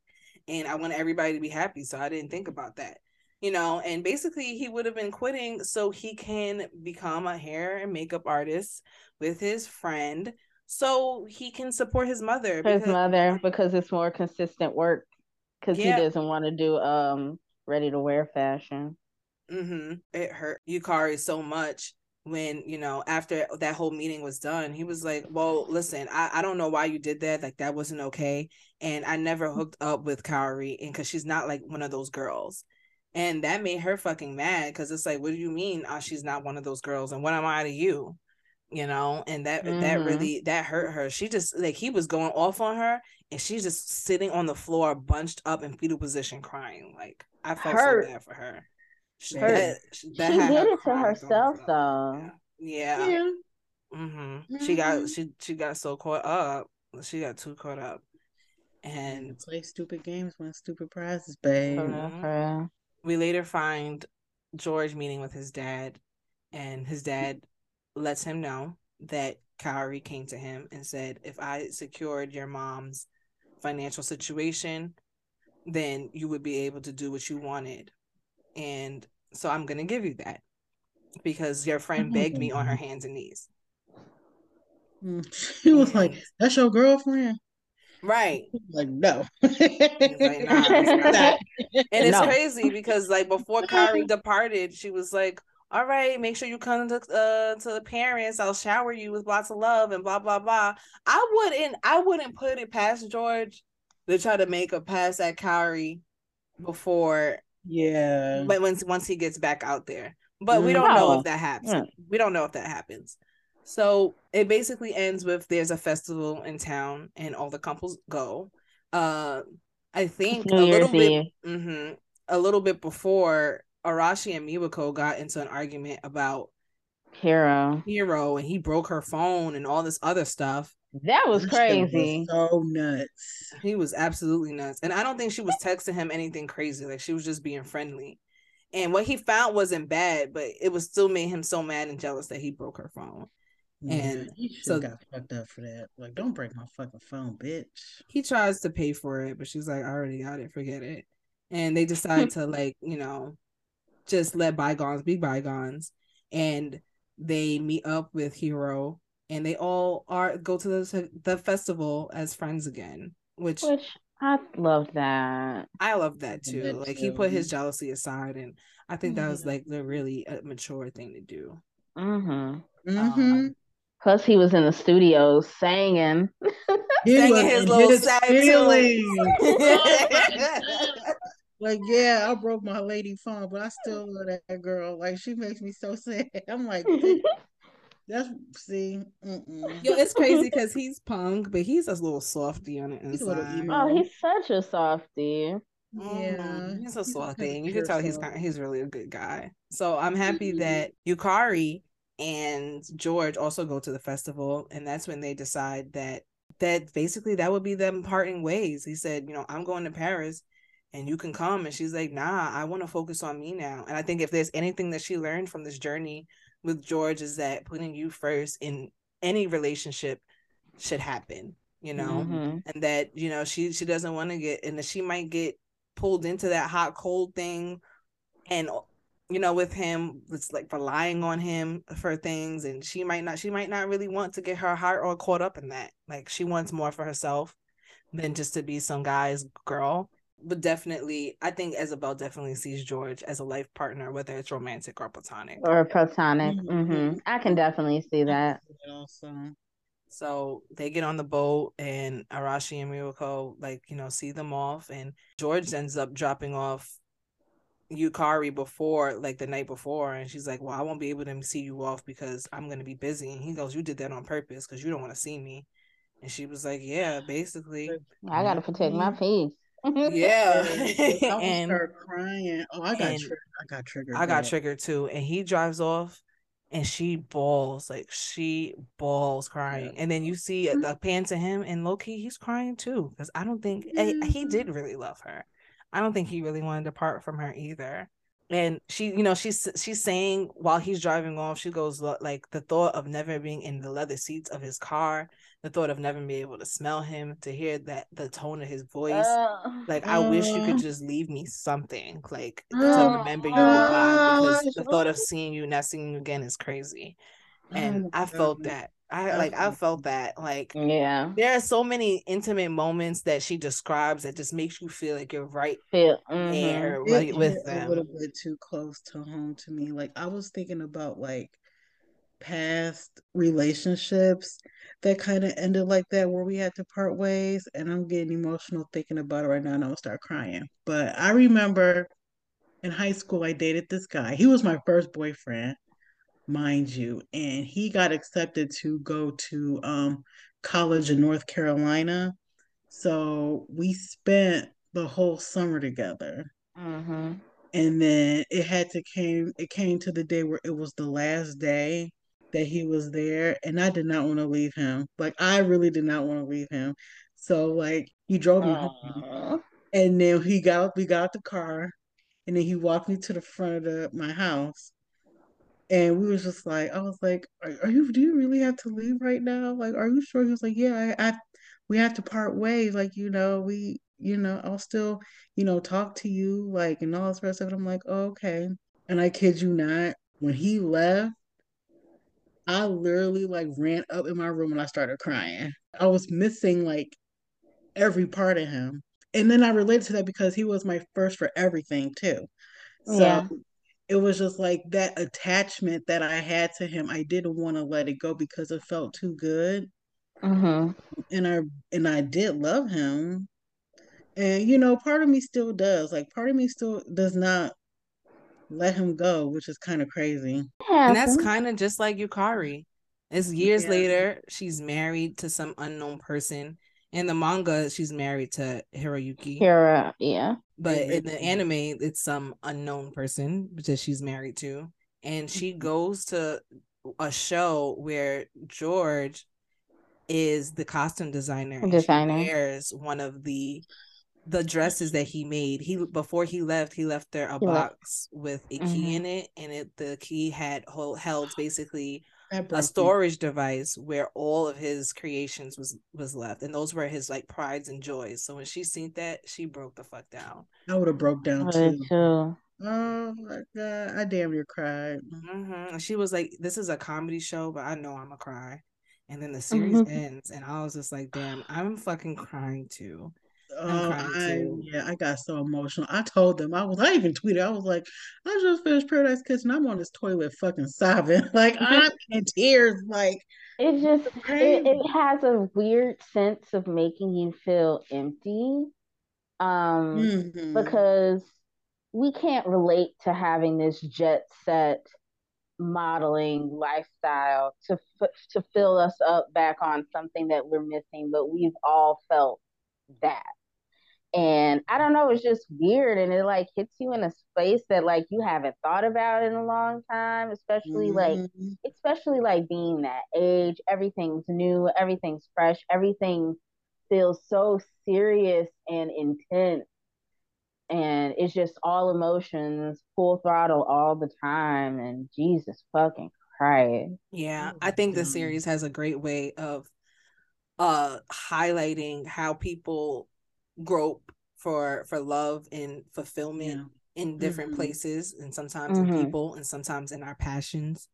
S2: and I want everybody to be happy, so I didn't think about that." You know, and basically, he would have been quitting so he can become a hair and makeup artist with his friend, so he can support his mother.
S3: His
S2: because-
S3: mother, because it's more consistent work. Because
S2: Yeah.
S3: he doesn't want to do um ready to wear fashion.
S2: Hmm It hurt Yukari so much when, you know, after that whole meeting was done, he was like, Well, listen, I, I don't know why you did that. Like, that wasn't okay. And I never hooked up with Kaori and because she's not like one of those girls. And that made her fucking mad because it's like, What do you mean uh, she's not one of those girls? And what am I to you? You know, and that that
S3: Mhm.
S2: really that hurt her. She just like he was going off on her and she's just sitting on the floor bunched up in fetal position crying. Like I felt so bad for her. She,
S1: Hurt.
S2: that- she, that
S3: she did it to herself
S2: going up.
S3: though.
S2: Yeah.
S1: Yeah.
S2: hmm She got
S1: Mhm.
S2: she she got so caught up. She got too caught up.
S1: And
S2: And
S1: play stupid games, win stupid prizes, babe.
S3: For
S2: Mhm.
S3: real, for real.
S2: we later find George meeting with his dad, and his dad lets him know that Kaori came to him and said, If I secured your mom's financial situation, then you would be able to do what you wanted. And so I'm going to give you that because your friend begged me on her hands and knees.
S1: Mm. She was like, "That's your girlfriend."
S2: Right.
S1: Like, "No."
S2: like, "Nah, it's. And it's
S3: No.
S2: crazy because like before Kyrie departed, she was like, "All right, make sure you come to uh to the parents. I'll shower you with lots of love and blah blah blah." I wouldn't I wouldn't put it past George to try to make a pass at Kyrie before
S1: Yeah.
S2: but once once he gets back out there. But we don't know if that happens.
S3: Yeah.
S2: We don't know if that happens. So it basically ends with there's a festival in town and all the couples go. Uh I think
S3: New
S2: a
S3: Year's
S2: little bit
S3: Eve.
S2: hmm a little bit before Arashi and Miwako got into an argument about
S3: Hiro.
S2: Hiro and he broke her phone and all this other stuff.
S3: That was
S1: That shit was
S3: crazy.
S1: so nuts.
S2: He was absolutely nuts. And I don't think she was texting him anything crazy. Like she was just being friendly. And what he found wasn't bad, but it was still made him so mad and jealous that he broke her phone. And
S1: yeah, he should
S2: so-
S1: got fucked up for that. Like, don't break my fucking phone, bitch.
S2: He tries to pay for it, but she's like, I already got it, forget it. And they decide to like, you know, just let bygones be bygones. And they meet up with Hiro and they all are go to the the festival as friends again, which
S3: Which I love that.
S2: I love that too.
S1: that
S2: like he put his jealousy aside, and I think that was
S1: Mhm.
S2: like the really uh, mature thing to do.
S3: Mm-hmm.
S1: Mm-hmm.
S3: Plus, he was in the studio singing.
S2: Singing
S1: was
S2: his little
S1: his
S2: sad tune.
S1: feelings. My God. Like, yeah, I broke my lady phone, but I still love that girl. Like, she makes me so sad. I'm like, bitch, that's see, mm-mm.
S2: Yo, it's crazy because he's punk, but he's a little softy on the
S1: He's a little
S2: inside.
S1: emo.
S3: Oh, he's such a softy.
S1: yeah,
S2: Mhm. he's a
S1: he's
S2: softy. You
S1: pure
S2: can tell he's
S1: soul.
S2: kind he's really a good guy. So I'm happy
S1: Mhm.
S2: that Yukari and George also go to the festival, and that's when they decide that that basically that would be them parting ways. He said, you know, I'm going to Paris and you can come. And she's like, nah, I want to focus on me now. And I think if there's anything that she learned from this journey with George is that putting you first in any relationship should happen, you know,
S3: Mhm.
S2: and that, you know, she she doesn't want to get and that she might get pulled into that hot cold thing. And you know with him it's like relying on him for things and she might not she might not really want to get her heart all caught up in that. Like she wants more for herself than just to be some guy's girl but definitely i think isabel definitely sees george as a life partner whether it's romantic or platonic
S3: Or platonic.
S1: Mhm.
S3: hmm I can definitely see that.
S1: Also,
S2: So they get on the boat and Arashi and Miwako like, you know, see them off and George ends up dropping off Yukari before, like the night before, and she's like, "Well, I won't be able to see you off because I'm gonna be busy." And he goes, "You did that on purpose because you don't want to see me." And she was like, "Yeah, basically,
S3: I gotta protect my peace."
S2: yeah." And
S1: start crying. Oh, I got triggered. I got triggered.
S2: I got triggered too. And he drives off, and she bawls like she bawls crying. And then you see the pan to him, and Loki, he's crying too because I don't think eh, he did really love her. I don't think he really wanted to part from her either. And she, you know, she's she's saying while he's driving off, she goes "Look, like the thought of never being in the leather seats of his car, the thought of never being able to smell him, to hear that the tone of his voice.
S3: Uh,
S2: like I wish you could
S1: Uh.
S2: just leave me something, like
S1: Uh.
S2: to remember you goodbye, because the
S3: Uh.
S2: thought of seeing you, not seeing you again, is crazy. And
S1: Oh,
S2: I felt that. I
S1: I
S2: like I
S1: felt
S2: felt that. Like
S3: yeah.
S2: there are so many intimate moments that she describes that just makes you feel like you're right
S3: Feel, mhm.
S2: there,
S1: It
S2: right
S1: hit
S2: with
S1: a little bit too close to home to me. Like I was thinking about like past relationships that kind of ended like that where we had to part ways and I'm getting emotional thinking about it right now and I'm gonna start crying. But I remember in high school I dated this guy. He was my first boyfriend, mind you, and he got accepted to go to um college in North Carolina. So we spent the whole summer together.
S3: Mhm.
S1: and then it had to came it came to the day where it was the last day that he was there and i did not want to leave him. Like i really did not want to leave him. So like he drove me home. And then he got we got out the car and then he walked me to the front of the, my house and we was just like i was like are, are you do you really have to leave right now? Like are you sure? He was like yeah i, I we have to part ways. Like you know we you know i'll still you know talk to you like and all this rest of it. I'm like oh, okay. And i kid you not when he left i literally like ran up in my room and i started crying. I was missing like every part of him. And then i related to that because he was my first for everything too. So
S3: Yeah.
S1: It was just like that attachment that I had to him. I didn't want to let it go because it felt too good.
S3: Mhm.
S1: And I and I did love him. And you know, part of me still does. Like part of me still does not let him go, which is kind of crazy.
S2: And that's kind of just like Yukari. It's years
S1: Yeah.
S2: later, she's married to some unknown person. In the manga, she's married to Hiroyuki.
S3: Kira, yeah.
S2: But in the anime, it's some unknown person that she's married to. And she mm-hmm. goes to a show where George is the costume designer. and she
S3: Designer.
S2: wears one of the the dresses that he made. He before he left, he left there a
S3: He left.
S2: box with a key mm-hmm. in it, and it the key had hol- held basically a
S1: broke me.
S2: storage device where all of his creations was was left, and those were his like prides and joys. So when she seen that, she broke the fuck down.
S1: I would have broke down too.
S3: too.
S1: Oh my god, I damn near cried.
S2: hmm And she was like, "This is a comedy show, but I know I'm a cry." And then the series
S3: Mhm.
S2: ends, and I was just like, "Damn, I'm fucking crying too."
S1: Oh, I yeah, I got so emotional. I told them I was I even tweeted. I was like, I just finished Paradise Kiss and I'm on this toilet fucking sobbing. Like I'm in tears. Like
S3: It just it, it has a weird sense of making you feel empty. Um
S1: mhm.
S3: because we can't relate to having this jet set modeling lifestyle to f- to fill us up back on something that we're missing but we've all felt that and i don't know it's just weird and it like hits you in a space that like you haven't thought about in a long time especially like
S1: Mhm.
S3: especially like being that age everything's new everything's fresh everything feels so serious and intense. And it's just all emotions full throttle all the time and jesus fucking christ.
S2: Yeah,
S1: Oh
S2: I think the series has a great way of uh highlighting how people grope for for love and fulfillment
S1: Yeah.
S2: in different
S1: Mhm.
S2: places and sometimes in
S3: Mhm.
S2: people and sometimes in our passions.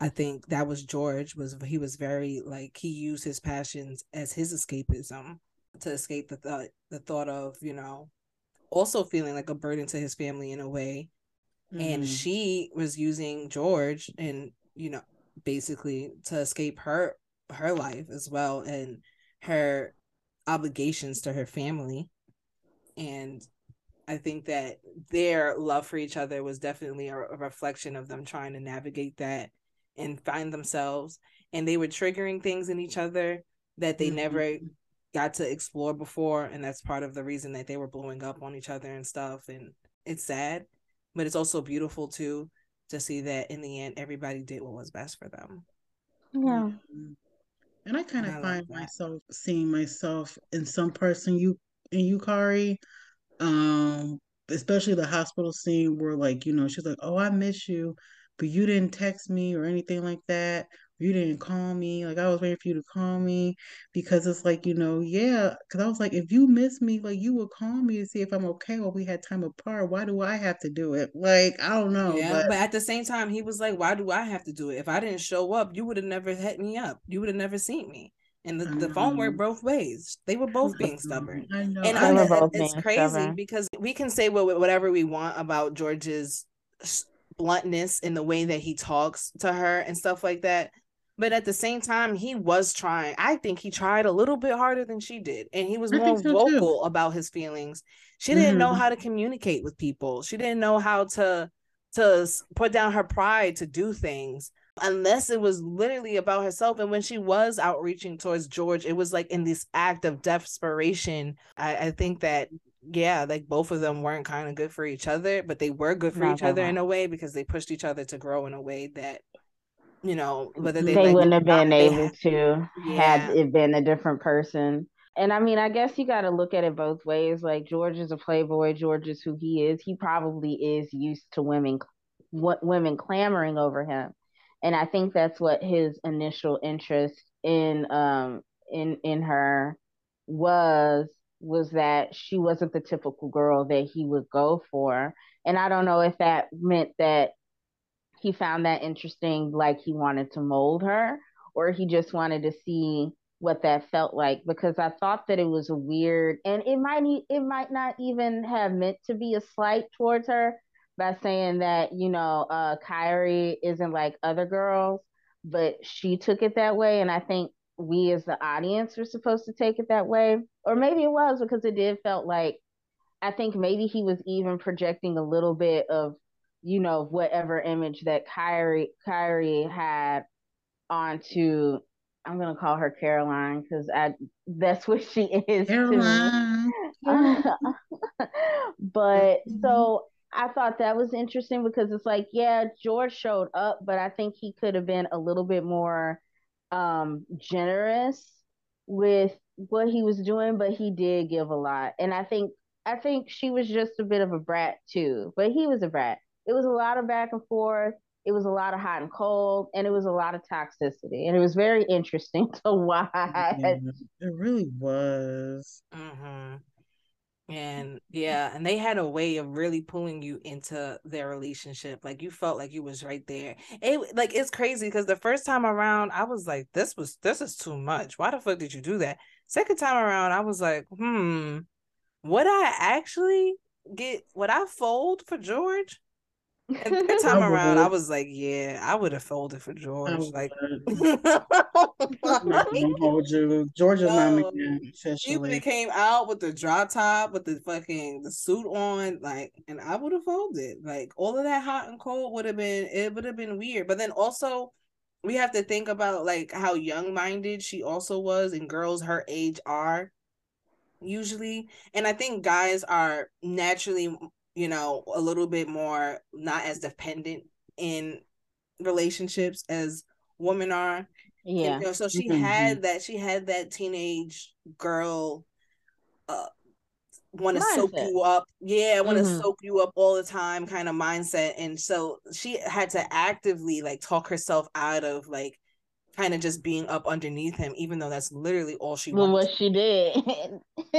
S2: I think that was George was he was very like he used his passions as his escapism to escape the thought the thought of, you know, also feeling like a burden to his family in a way and
S1: Mhm.
S2: she was using George and you know basically to escape her her life as well and her obligations to her family and I think that their love for each other was definitely a, a reflection of them trying to navigate that and find themselves. And they were triggering things in each other that they mm-hmm. never got to explore before. And that's part of the reason that they were blowing up on each other and stuff. And it's sad, but it's also beautiful too to see that in the end, everybody did what was best for them.
S3: Yeah.
S1: And I kind of find myself seeing myself in some person you in Yukari. Um, especially the hospital scene where like, you know, she's like, Oh, I miss you, but you didn't text me or anything like that you didn't call me. Like I was waiting for you to call me because it's like, you know, yeah. Cause I was like, if you miss me, like you would call me to see if I'm okay while we had time apart. Why do I have to do it? Like, I don't know.
S2: Yeah, but, but at the same time, he was like, Why do I have to do it? If I didn't show up, you would have never hit me up. You would have never seen me. And the, the phone worked both ways. They were both being stubborn. I know. And I, I, it's crazy stubborn. because we can say whatever we want about George's bluntness in the way that he talks to her and stuff like that but at the same time he was trying i think he tried a little bit harder than she did and he was more so vocal too. about his feelings she didn't mm-hmm. know how to communicate with people she didn't know how to to put down her pride to do things unless it was literally about herself and when she was outreaching towards george it was like in this act of desperation i, I think that yeah like both of them weren't kind of good for each other but they were good for each other in a way because they pushed each other to grow in a way that you know whether they,
S3: they wouldn't have been able to yeah. had it been a different person. And i mean i guess you got to look at it both ways. Like george is a playboy. George is who he is. He probably is used to women what women clamoring over him. And i think that's what his initial interest in um in in her was was that she wasn't the typical girl that he would go for. And i don't know if that meant that he found that interesting, like he wanted to mold her, or he just wanted to see what that felt like because I thought that it was weird and it might it might not even have meant to be a slight towards her by saying that you know uh Kyrie isn't like other girls but she took it that way and I think we as the audience are supposed to take it that way or maybe it was because it did felt like I think maybe he was even projecting a little bit of you know, whatever image that Kyrie Kyrie had onto I'm gonna call her Caroline because I that's what she is Caroline. but mm-hmm. so I thought that was interesting because it's like, yeah, George showed up, but I think he could have been a little bit more um generous with what he was doing, but he did give a lot. And I think I think she was just a bit of a brat too, but he was a brat it was a lot of back and forth. It was a lot of hot and cold, and it was a lot of toxicity, and it was very interesting to watch. Yeah,
S1: it really was.
S2: Mm-hmm. And yeah, and they had a way of really pulling you into their relationship. Like you felt like you was right there. It like it's crazy because the first time around, I was like, "This was this is too much. Why the fuck did you do that?" Second time around, I was like, "Hmm, would I actually get? Would I fold for George?" And that time around, I was like, yeah, I would have folded for George. Like,
S1: George is my man. He
S2: would have came out with the drop top, with the fucking the suit on, like, and I would have folded. Like, all of that hot and cold would have been, it would have been weird. But then also, we have to think about like how young minded she also was, and girls her age are usually. And I think guys are naturally you know, a little bit more not as dependent in relationships as women are.
S3: Yeah.
S2: And, you know, so she mm-hmm. had that she had that teenage girl uh want to soak you up. Yeah, want to mm-hmm. soak you up all the time kind of mindset. And so she had to actively like talk herself out of like kind of just being up underneath him, even though that's literally all she
S3: well, what she did.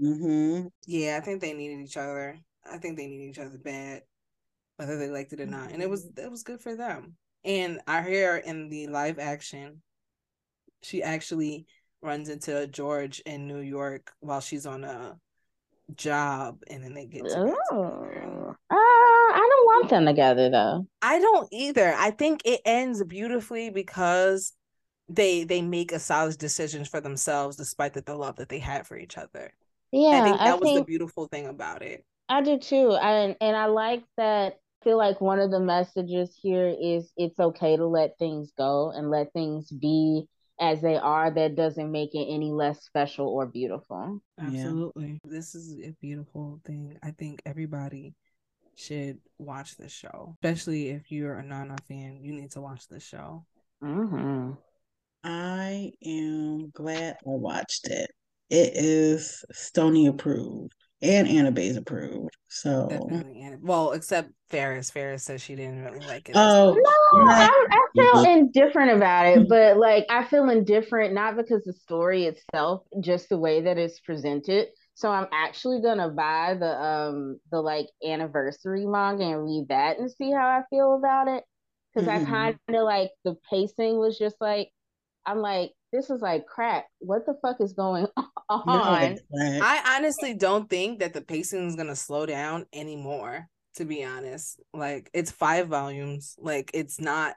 S2: mm-hmm. Yeah, I think they needed each other. I think they need each other bad, whether they liked it or not. And it was mm-hmm. it was good for them. And I hear in the live action, she actually runs into George in New York while she's on a job, and then they get together.
S3: Oh. Uh, I don't want them together though.
S2: I don't either. I think it ends beautifully because they they make a solid decisions for themselves despite the, the love that they had for each other.
S3: Yeah,
S2: I think that I was think, the beautiful thing about it.
S3: I do too. And and I like that I feel like one of the messages here is it's okay to let things go and let things be as they are that doesn't make it any less special or beautiful.
S2: Absolutely. Yeah. This is a beautiful thing. I think everybody should watch this show, especially if you're a Nana fan. You need to watch this show.
S1: Mm-hmm. I am glad I watched it. It is Stoney approved and Anibaes approved. So
S2: Definitely. well, except Farris. Farris says she didn't really like it.
S3: Oh no, I, I feel indifferent about it, but like I feel indifferent not because the story itself, just the way that it's presented. So I'm actually gonna buy the um the like anniversary manga and read that and see how I feel about it. Because mm-hmm. I kind of like the pacing was just like I'm like this is like crack. What the fuck is going on?
S2: I honestly don't think that the pacing is gonna slow down anymore. To be honest, like it's five volumes. Like it's not.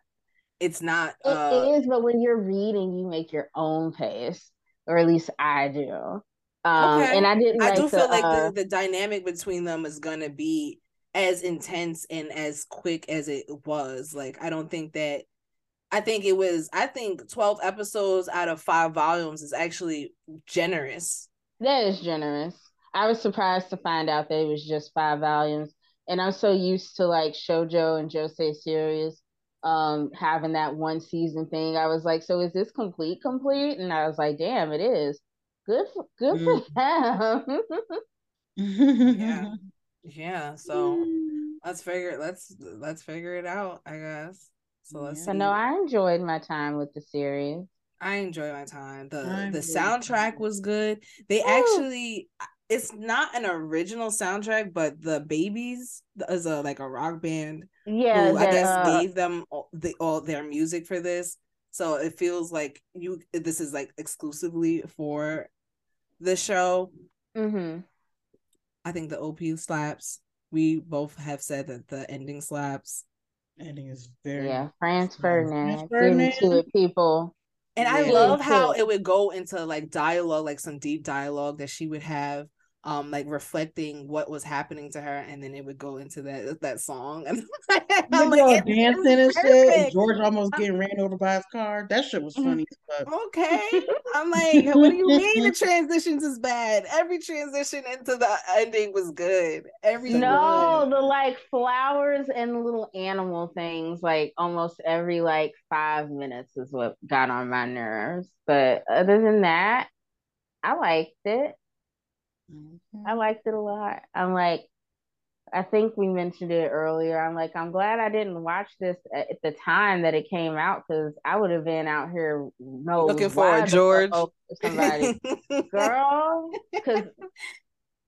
S2: It's not.
S3: Uh, it is, but when you're reading, you make your own pace, or at least I do. Um, okay. And I didn't.
S2: I do feel like uh, the, the dynamic between them is gonna be as intense and as quick as it was. Like I don't think that I think it was I think 12 episodes out of 5 volumes is actually generous.
S3: That is generous. I was surprised to find out that it was just 5 volumes and I'm so used to like shojo and josei series um having that one season thing. I was like, so is this complete complete? And I was like, damn, it is. Good for good mm. for
S2: them. yeah. Yeah, so let's figure let's let's figure it out, I guess. So let's.
S3: So no, I enjoyed my time with the series.
S2: I enjoyed my time. the The soundtrack was good. They Ooh. actually, it's not an original soundtrack, but the Babies is a like a rock band.
S3: Yeah,
S2: who I guess uh, gave them all, the, all their music for this. So it feels like you. This is like exclusively for the show.
S3: Mm-hmm.
S2: I think the OP slaps. We both have said that the ending slaps
S1: ending is very
S3: yeah. Franz Ferdinand, Ferdinand. to it, people.
S2: And yeah. I love how it would go into like dialogue, like some deep dialogue that she would have um like reflecting what was happening to her and then it would go into that that song and
S1: I'm like, dancing and shit George almost getting ran over by his car? That shit was funny
S2: okay. I'm like what do you mean the transitions is bad? Every transition into the ending was good. Every
S3: no the like flowers and little animal things like almost every like five minutes is what got on my nerves but other than that I liked it Mm-hmm. I liked it a lot. I'm like, I think we mentioned it earlier. I'm like, I'm glad I didn't watch this at the time that it came out because I would have been out here no
S2: looking for a George
S3: somebody, girl. Because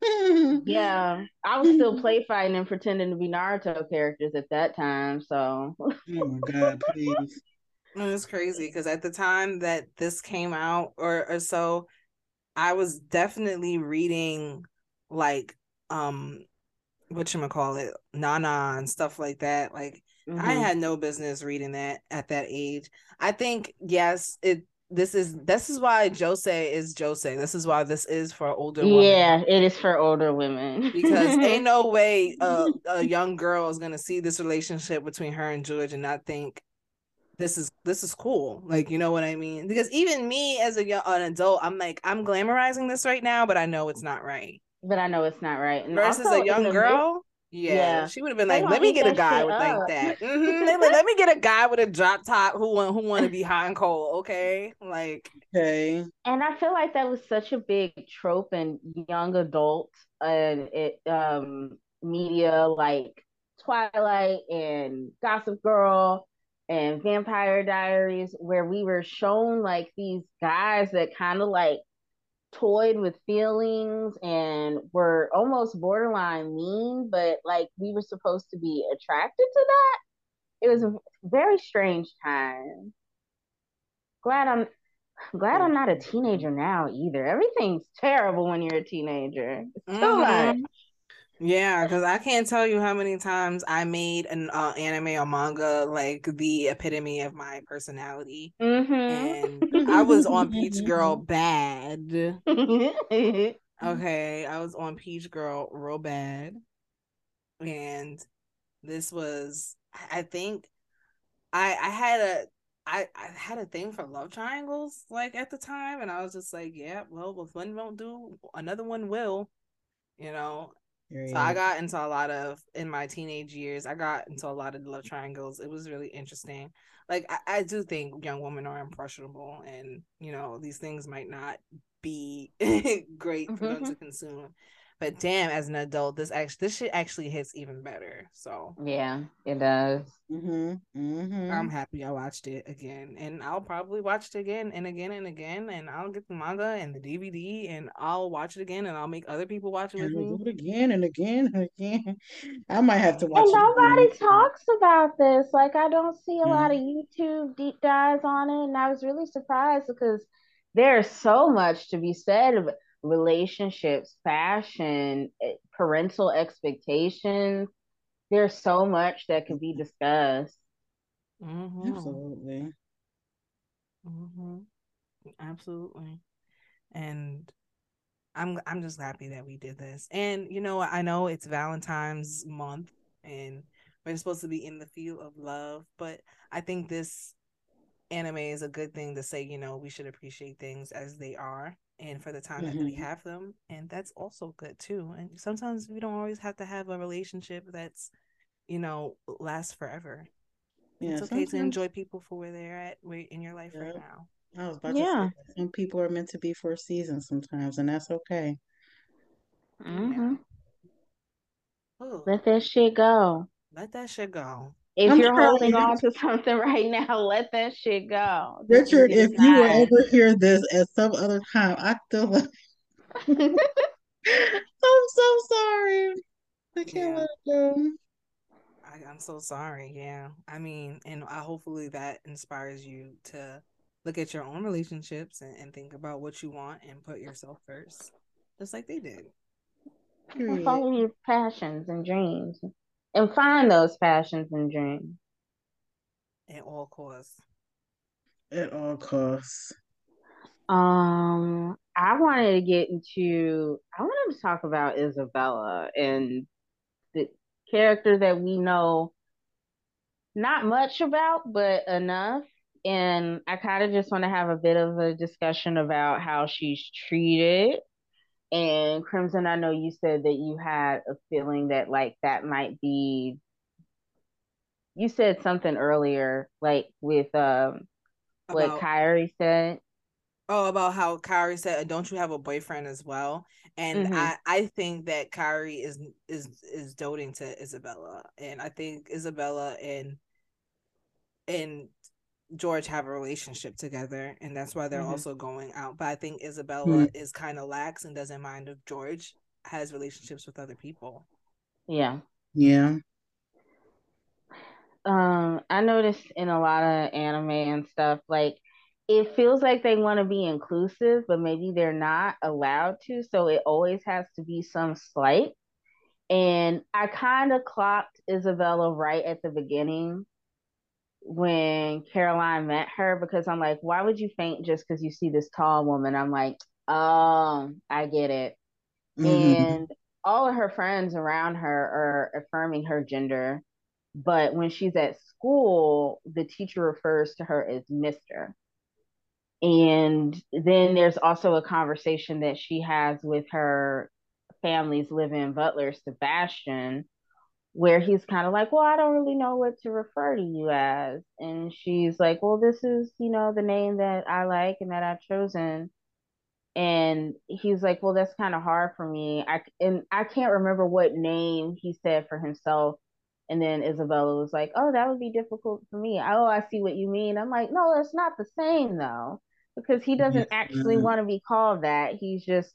S3: yeah, I was still play fighting and pretending to be Naruto characters at that time. So,
S1: oh my god, please.
S2: It was crazy because at the time that this came out or or so, I was definitely reading like um what you call it, Nana and stuff like that. Like mm-hmm. I had no business reading that at that age. I think yes, it this is this is why josei is josei. This is why this is for older women.
S3: Yeah, it is for older women.
S2: because ain't no way a, a young girl is gonna see this relationship between her and George and not think this is this is cool like you know what i mean because even me as a young an adult i'm like i'm glamorizing this right now but i know it's not right
S3: but i know it's not right
S2: and versus a young girl yeah, yeah, she would have been like, "Let me get a guy with up. like that. Mm-hmm. like, Let me get a guy with a drop top who want who want to be hot and cold." Okay, like
S1: okay.
S3: And I feel like that was such a big trope in young adult and it um media like Twilight and Gossip Girl and Vampire Diaries, where we were shown like these guys that kind of like toyed with feelings and were almost borderline mean, but like we were supposed to be attracted to that. It was a very strange time. Glad I'm glad I'm not a teenager now either. Everything's terrible when you're a teenager. It's too mm-hmm. much.
S2: Yeah, because I can't tell you how many times I made an uh, anime or manga like the epitome of my personality,
S3: mm-hmm.
S2: and I was on Peach Girl bad. okay, I was on Peach Girl real bad. and this was I think I I had a I, I had a thing for love triangles like at the time and I was just like, yeah, well if one won't do, another one will, you know. So I got into a lot of in my teenage years, I got into a lot of love triangles. It was really interesting. Like I, I do think young women are impressionable and you know, these things might not be great for them mm-hmm. to consume. But damn, as an adult, this actually this shit actually hits even better. So
S3: yeah, it does.
S1: Mm-hmm. Mm-hmm.
S2: I'm happy I watched it again, and I'll probably watch it again and again and again, and I'll get the manga and the DVD, and I'll watch it again, and I'll make other people watch it with me.
S1: It again and again and again. I might have to watch.
S3: And nobody talks about this. Like I don't see a lot of YouTube deep dives on it, and I was really surprised because there's so much to be said about relationships, fashion, eh, parental expectations. There's so much that could be discussed.
S2: Mm-hmm.
S1: Absolutely.
S2: Mm-hmm. Absolutely. And I'm I'm just happy that we did this. And you know, I know it's Valentine's month and we're supposed to be in the field of love, but I think this anime is a good thing to say, you know, we should appreciate things as they are and for the time mm-hmm. that we have them. And that's also good too. And sometimes we don't always have to have a relationship that's, you know, lasts forever. Yeah, it's okay sometimes... to enjoy people for where they're at in your life yeah. right now.
S1: I was about yeah. to say some people are meant to be for a season sometimes, and that's okay.
S3: Mm-hmm. Let that shit go.
S2: Let that shit go.
S3: If I'm you're holding on to something right now, let that shit go.
S1: Richard, if you will ever hear this at some other time, I still like I'm so sorry. I can't yeah. let it go.
S2: I, I'm so sorry. Yeah. I mean, and I hopefully that inspires you to look at your own relationships and, and think about what you want and put yourself first, just like they did.
S3: Follow your passions and dreams and find those passions and dreams.
S2: At all costs.
S1: At all costs.
S3: Um, I wanted to get into. I wanted to talk about Isabella and the character that we know not much about, but enough. And I kind of just want to have a bit of a discussion about how she's treated and Crimson, I know you said that you had a feeling that like that might be you said something earlier, like with um what about, Kairi said.
S2: Oh, about how Kairi said, "Don't you have a boyfriend as well?" And mm-hmm. I, I think that Kairi is is is doting to Isabella, and I think Isabella and and George have a relationship together, and that's why they're mm-hmm. also going out. But I think Isabella mm-hmm. is kind of lax and doesn't mind if George has relationships with other people.
S3: Yeah.
S1: Yeah.
S3: Um, I noticed in a lot of anime and stuff, like it feels like they want to be inclusive, but maybe they're not allowed to. So it always has to be some slight. And I kind of clocked Isabella right at the beginning when Caroline met her because I'm like, why would you faint just because you see this tall woman? I'm like, oh, I get it. Mm-hmm. And all of her friends around her are affirming her gender. But when she's at school, the teacher refers to her as Mr. And then there's also a conversation that she has with her family's living butler, Sebastian, where he's kind of like, Well, I don't really know what to refer to you as. And she's like, Well, this is, you know, the name that I like and that I've chosen. And he's like, Well, that's kind of hard for me. I and I can't remember what name he said for himself. And then Isabella was like, Oh, that would be difficult for me. Oh, I see what you mean. I'm like, No, it's not the same though. Because he doesn't actually mm-hmm. want to be called that. He's just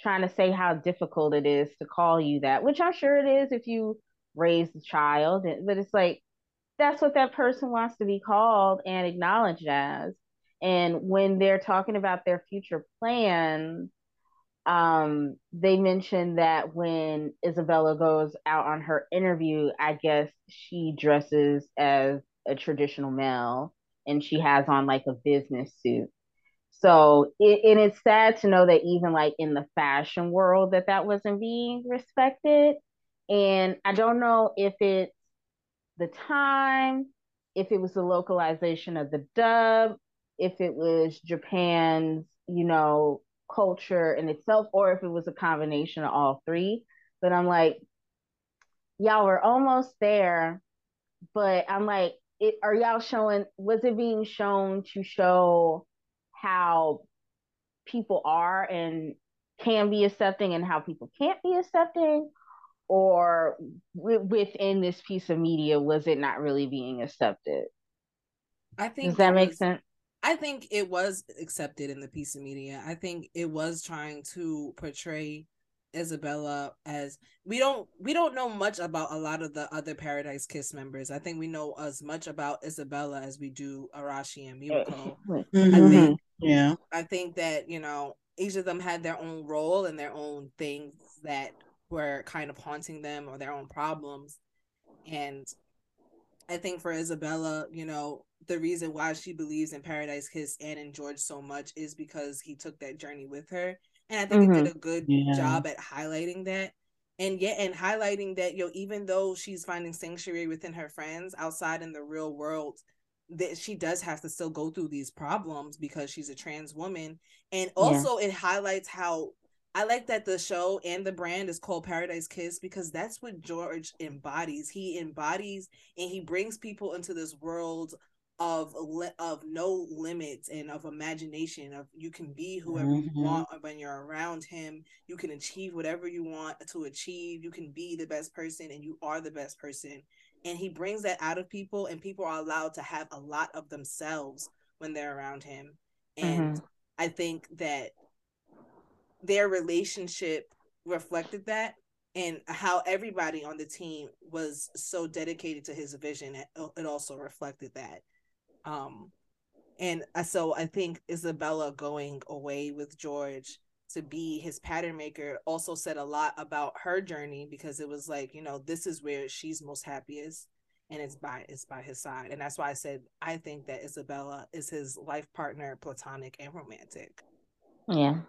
S3: trying to say how difficult it is to call you that, which I'm sure it is if you raise the child but it's like that's what that person wants to be called and acknowledged as. And when they're talking about their future plans um they mentioned that when isabella goes out on her interview i guess she dresses as a traditional male and she has on like a business suit. So it, and it's sad to know that even like in the fashion world that that wasn't being respected And I don't know if it's the time, if it was the localization of the dub, if it was Japan's, you know, culture in itself, or if it was a combination of all three. But I'm like, y'all were almost there, but I'm like, it, are y'all showing? Was it being shown to show how people are and can be accepting, and how people can't be accepting? Or w- within this piece of media, was it not really being accepted?
S2: I think
S3: Does that
S2: it
S3: make
S2: was-
S3: sense?
S2: I think it was accepted in the piece of media. I think it was trying to portray Isabella as we don't we don't know much about a lot of the other Paradise Kiss members. I think we know as much about Isabella as we do Arashi and Miwako. I
S1: Mhm.
S2: think
S1: Yeah.
S2: I think that, you know, each of them had their own role and their own things that were kind of haunting them or their own problems. And I think for Isabella, you know, the reason why she believes in Paradise Kiss and in George so much is because he took that journey with her. And I think he did mm-hmm. a good
S1: Yeah.
S2: job at highlighting that. And yet, and highlighting that, you know, even though she's finding sanctuary within her friends outside in the real world, that she does have to still go through these problems because she's a trans woman. And also, it highlights how I like that the show and the brand is called Paradise Kiss because that's what George embodies. He embodies and he brings people into this world of li- of no limits and of imagination of you can be whoever
S1: Mhm.
S2: you want when you're around him you can achieve whatever you want to achieve you can be the best person and you are the best person and he brings that out of people and people are allowed to have a lot of themselves when they're around him and i think that their relationship reflected that and how everybody on the team was so dedicated to his vision it, also reflected that. Um and so i think isabella going away with george to be his pattern maker also said a lot about her journey because it was like you know this is where she's most happiest and it's by it's by his side. And that's why i said i think that isabella is his life partner platonic and romantic.
S3: Yeah.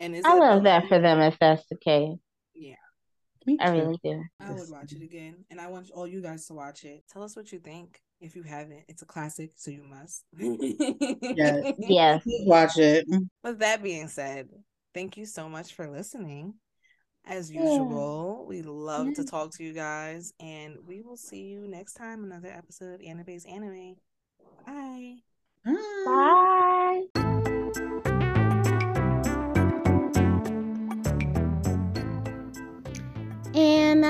S2: And
S3: I
S2: Isabella,
S3: love that for them if that's the case.
S1: Me
S3: I really do.
S2: I would watch it again, and I want all you guys to watch it. Tell us what you think. If you haven't, it's a classic, so you must.
S1: Yes.
S3: Yes.
S1: Watch it.
S2: With that being said, thank you so much for listening. As
S3: Yeah.
S2: usual, we love to talk to you guys, and we will see you next time. Another episode of Anibaes Anime. Bye.
S1: Bye.
S3: Bye.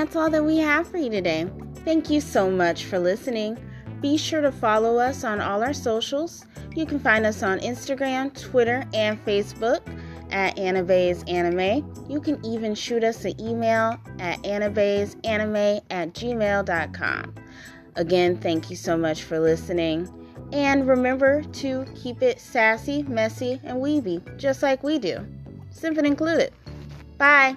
S4: That's all that we have for you today. Thank you so much for listening. Be sure to follow us on all our socials. You can find us on Instagram, Twitter, and Facebook at Anibaes Anime. You can even shoot us an email at anibaesanime at gmail.com. Again, thank you so much for listening. And remember to keep it sassy, messy, and weeby, just like we do. Symphony included. Bye.